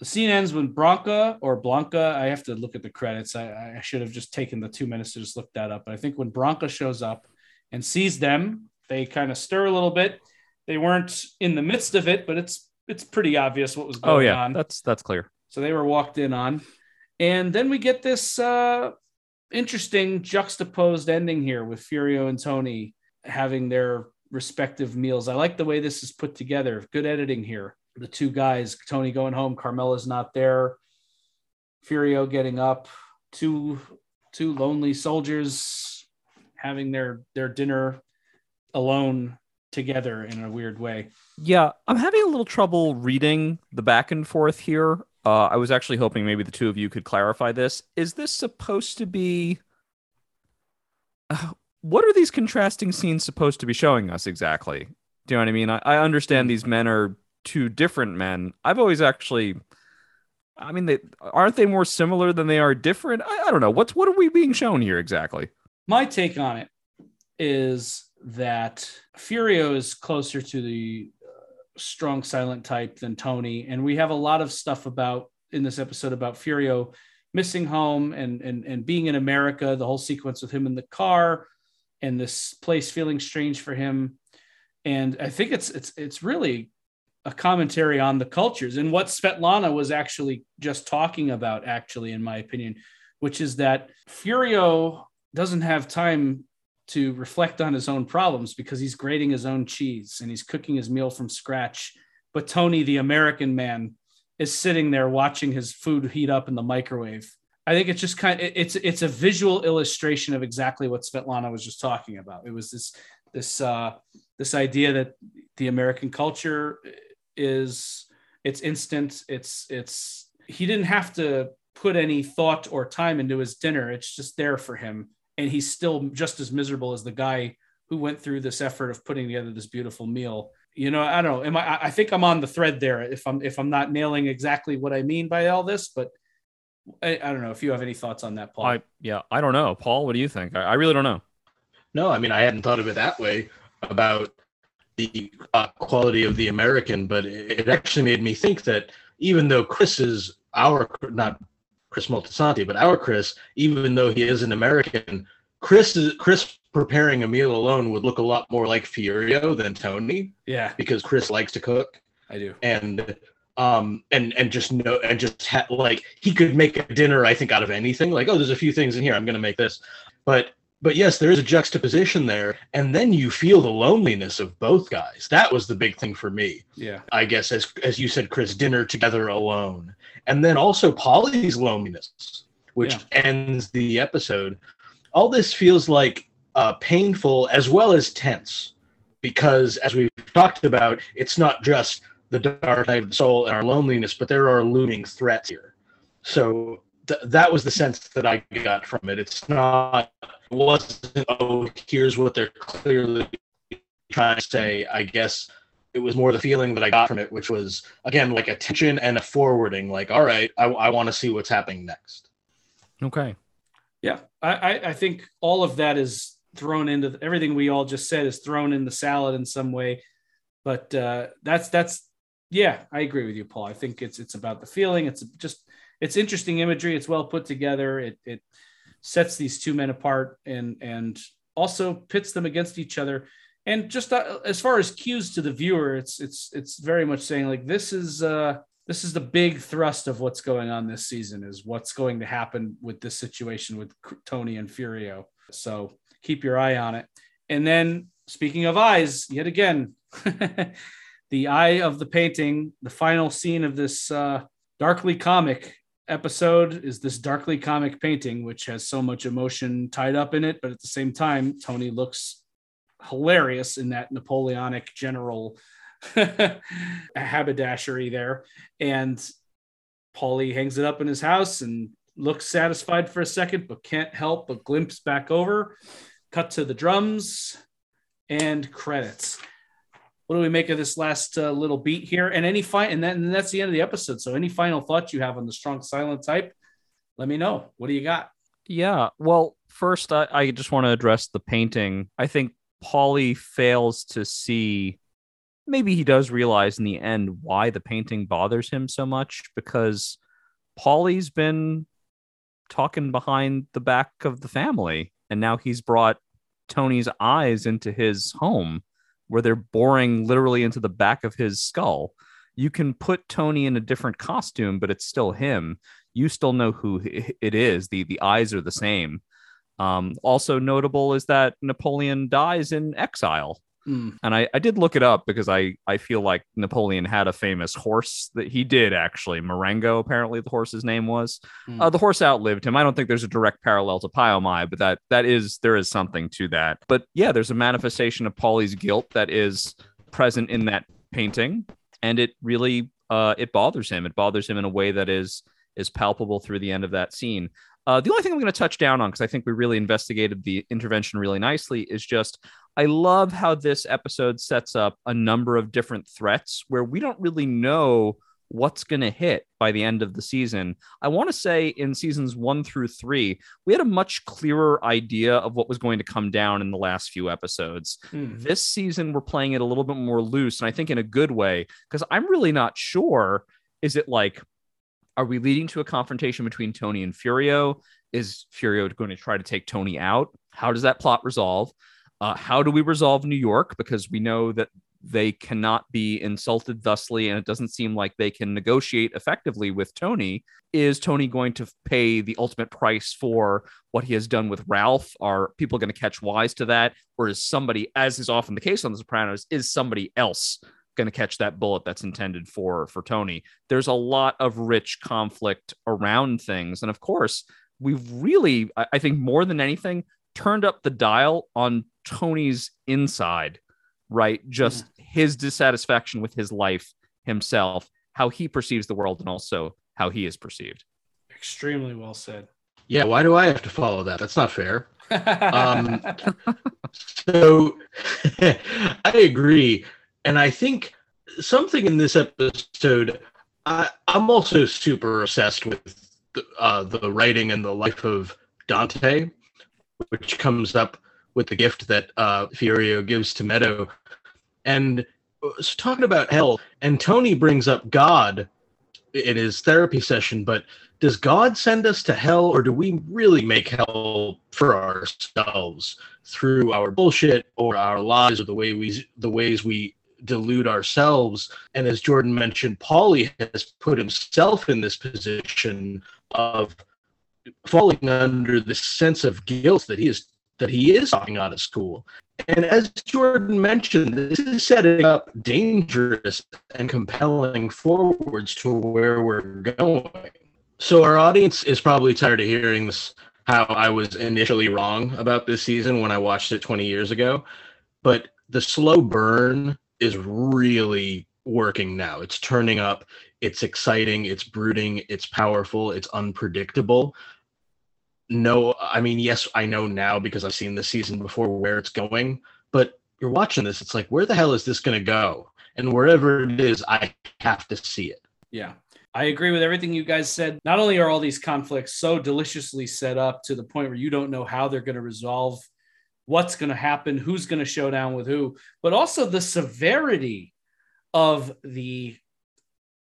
the scene ends when Bronca or Blanca. I have to look at the credits. I, I should have just taken the two minutes to just look that up. But I think when Bronca shows up and sees them they kind of stir a little bit. They weren't in the midst of it, but it's it's pretty obvious what was oh, going oh, yeah. on. That's that's clear. So they were walked in on. And then we get this uh, interesting juxtaposed ending here with Furio and Tony having their respective meals. I like the way this is put together. Good editing here. The two guys, Tony going home, Carmela's not there. Furio getting up, two two lonely soldiers having their their dinner alone together in a weird way. Yeah, I'm having a little trouble reading the back and forth here. Uh, I was actually hoping maybe the two of you could clarify this. Is this supposed to be? Uh, what are these contrasting scenes supposed to be showing us exactly? Do you know what I mean? I, I understand these men are two different men. I've always actually, I mean, they aren't they more similar than they are different? I, I don't know. What's what are we being shown here exactly? My take on it is that Furio is closer to the uh, strong silent type than Tony, and we have a lot of stuff about in this episode about Furio missing home and and and being in America. The whole sequence with him in the car and this place feeling strange for him, and I think it's it's it's really a commentary on the cultures and what Svetlana was actually just talking about, actually, in my opinion, which is that Furio doesn't have time to reflect on his own problems because he's grating his own cheese and he's cooking his meal from scratch. But Tony, the American man, is sitting there watching his food heat up in the microwave. I think it's just kind of it's it's a visual illustration of exactly what Svetlana was just talking about. It was this this uh, this idea that the American culture is it's instant. It's it's he didn't have to put any thought or time into his dinner. It's just there for him, and he's still just as miserable as the guy who went through this effort of putting together this beautiful meal. You know, I don't know. Am I? I think I'm on the thread there. If I'm if I'm not nailing exactly what I mean by all this, but I, I, don't know if you have any thoughts on that, Paul. I, yeah, I don't know. Paul, what do you think? I, I, really don't know. No, I mean, I hadn't thought of it that way about the uh, quality of the American, but it, it, actually made me think that even though Chris is our, not Chris Moltisanti, but our Chris, even though he is an American, Chris is Chris preparing a meal alone would look a lot more like Furio than Tony. Yeah. Because Chris likes to cook. I do. And um and and just know and just ha- like he could make a dinner i think out of anything like oh there's a few things in here i'm going to make this but but yes there is a juxtaposition there and then you feel the loneliness of both guys that was the big thing for me yeah i guess as as you said chris dinner together alone and then also Paulie's loneliness which yeah. ends the episode all this feels like uh painful as well as tense because as we've talked about it's not just the dark night of the soul and our loneliness, but there are looming threats here. So th- that was the sense that I got from it. It's not, it wasn't, oh, here's what they're clearly trying to say. I guess it was more the feeling that I got from it, which was, again, like a tension and a forwarding, like, all right, I, I want to see what's happening next. Okay. Yeah. I, I think all of that is thrown into the, everything we all just said is thrown in the salad in some way but uh, that's that's yeah, I agree with you, Paul. I think it's it's about the feeling. It's just it's interesting imagery. It's well put together. It it sets these two men apart and and also pits them against each other. And just uh, as far as cues to the viewer, it's it's it's very much saying like this is uh this is the big thrust of what's going on this season is what's going to happen with this situation with Tony and Furio. So keep your eye on it. And then speaking of eyes, yet again, [LAUGHS] the eye of the painting, the final scene of this uh, darkly comic episode is this darkly comic painting, which has so much emotion tied up in it. But at the same time, Tony looks hilarious in that Napoleonic general [LAUGHS] haberdashery there. And Paulie hangs it up in his house and looks satisfied for a second, but can't help but glimpse back over. Cut to the drums and credits what do we make of this last uh, little beat here? And any fine, and then and that's the end of the episode. So, any final thoughts you have on the strong silent type? Let me know. What do you got? Yeah. Well, first, I, I just want to address the painting. I think Paulie fails to see. Maybe he does realize in the end why the painting bothers him so much because Paulie's been talking behind the back of the family, and now he's brought Tony's eyes into his home where they're boring literally into the back of his skull. You can put Tony in a different costume, but it's still him. You still know who it is. The the eyes are the same. Um, also notable is that Napoleon dies in exile. Mm. And I, I did look it up because I, I feel like Napoleon had a famous horse that he did actually. Marengo, apparently the horse's name was. Mm. Uh, the horse outlived him. I don't think there's a direct parallel to Pie-O-My, but that that is there is something to that. But yeah, there's a manifestation of Paulie's guilt that is present in that painting, and it really uh, it bothers him. It bothers him in a way that is is palpable through the end of that scene. Uh, the only thing I'm going to touch down on, because I think we really investigated the intervention really nicely, is just I love how this episode sets up a number of different threats where we don't really know what's going to hit by the end of the season. I want to say in seasons one through three, we had a much clearer idea of what was going to come down in the last few episodes. Mm. This season, we're playing it a little bit more loose, and I think in a good way, because I'm really not sure. Is it like, are we leading to a confrontation between Tony and Furio? Is Furio going to try to take Tony out? How does that plot resolve? Uh, how do we resolve New York? Because we know that they cannot be insulted thusly, and it doesn't seem like they can negotiate effectively with Tony. Is Tony going to pay the ultimate price for what he has done with Ralph? Are people going to catch wise to that? Or is somebody, as is often the case on The Sopranos, is somebody else going to catch that bullet that's intended for for Tony. There's a lot of rich conflict around things, and of course, we've really, I think, more than anything, turned up the dial on Tony's inside. Right, just mm. his dissatisfaction with his life himself, how he perceives the world, and also how he is perceived. Extremely well said. Yeah, why do I have to follow that? That's not fair. [LAUGHS] um, so [LAUGHS] I agree. And I think something in this episode, I, am also super obsessed with the, uh, the writing and the life of Dante, which comes up with the gift that uh, Furio gives to Meadow. And uh, so talking about hell, and Tony brings up God in his therapy session, but does God send us to hell or do we really make hell for ourselves through our bullshit or our lies or the way we the ways we delude ourselves? And as Jordan mentioned, Paulie has put himself in this position of falling under this sense of guilt that he is that he is talking out of school. And as Jordan mentioned, this is setting up dangerous and compelling forwards to where we're going. So our audience is probably tired of hearing this how I was initially wrong about this season when I watched it 20 years ago. But the slow burn is really working now. It's turning up, it's exciting, it's brooding, it's powerful, it's unpredictable. No, I mean, yes, I know now because I've seen the season before where it's going, but you're watching this, it's like, where the hell is this going to go? And wherever it is, I have to see it. Yeah. I agree with everything you guys said. Not only are all these conflicts so deliciously set up to the point where you don't know how they're going to resolve, what's going to happen, who's going to show down with who, but also the severity of the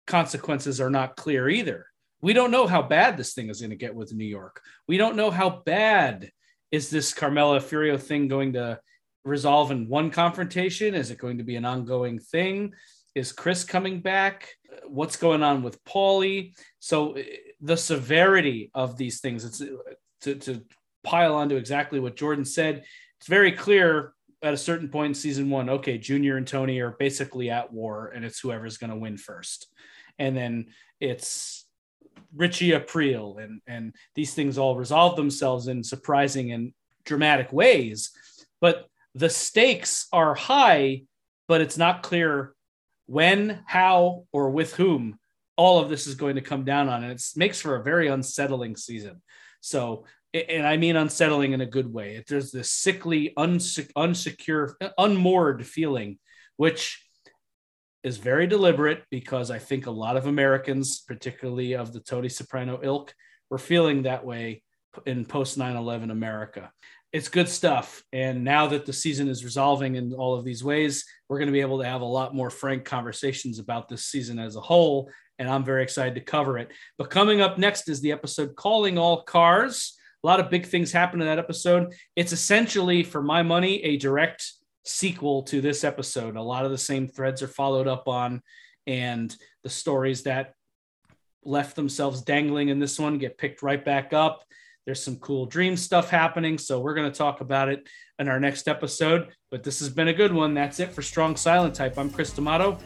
consequences are not clear either. We don't know how bad this thing is going to get with New York. We don't know how bad is this Carmela Furio thing going to resolve in one confrontation? Is it going to be an ongoing thing? Is Chris coming back? what's going on with Paulie. So eh, the severity of these things, it's to, to pile onto exactly what Jordan said. It's very clear at a certain point in season one, okay, Junior and Tony are basically at war, and it's whoever's going to win first. And then it's Richie Aprile, and and these things all resolve themselves in surprising and dramatic ways. But the stakes are high, but it's not clear when, how, or with whom all of this is going to come down on. And it makes for a very unsettling season. So, and I mean unsettling in a good way. There's this sickly, unse- unsecure, unmoored feeling, which is very deliberate because I think a lot of Americans, particularly of the Tony Soprano ilk, were feeling that way in post 9 11 America it's good stuff. And now that the season is resolving in all of these ways, we're going to be able to have a lot more frank conversations about this season as a whole. And I'm very excited to cover it. But coming up next is the episode Calling All Cars. A lot of big things happen in that episode. It's essentially, for my money, a direct sequel to this episode. A lot of the same threads are followed up on, and the stories that left themselves dangling in this one get picked right back up. There's some cool dream stuff happening. So we're going to talk about it in our next episode. But this has been a good one. That's it for Strong Silent Type. I'm Chris D'Amato.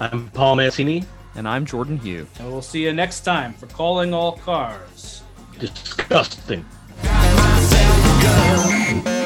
I'm Paul Mancini. And I'm Jordan Hugh. And we'll see you next time for Calling All Cars. Disgusting girl.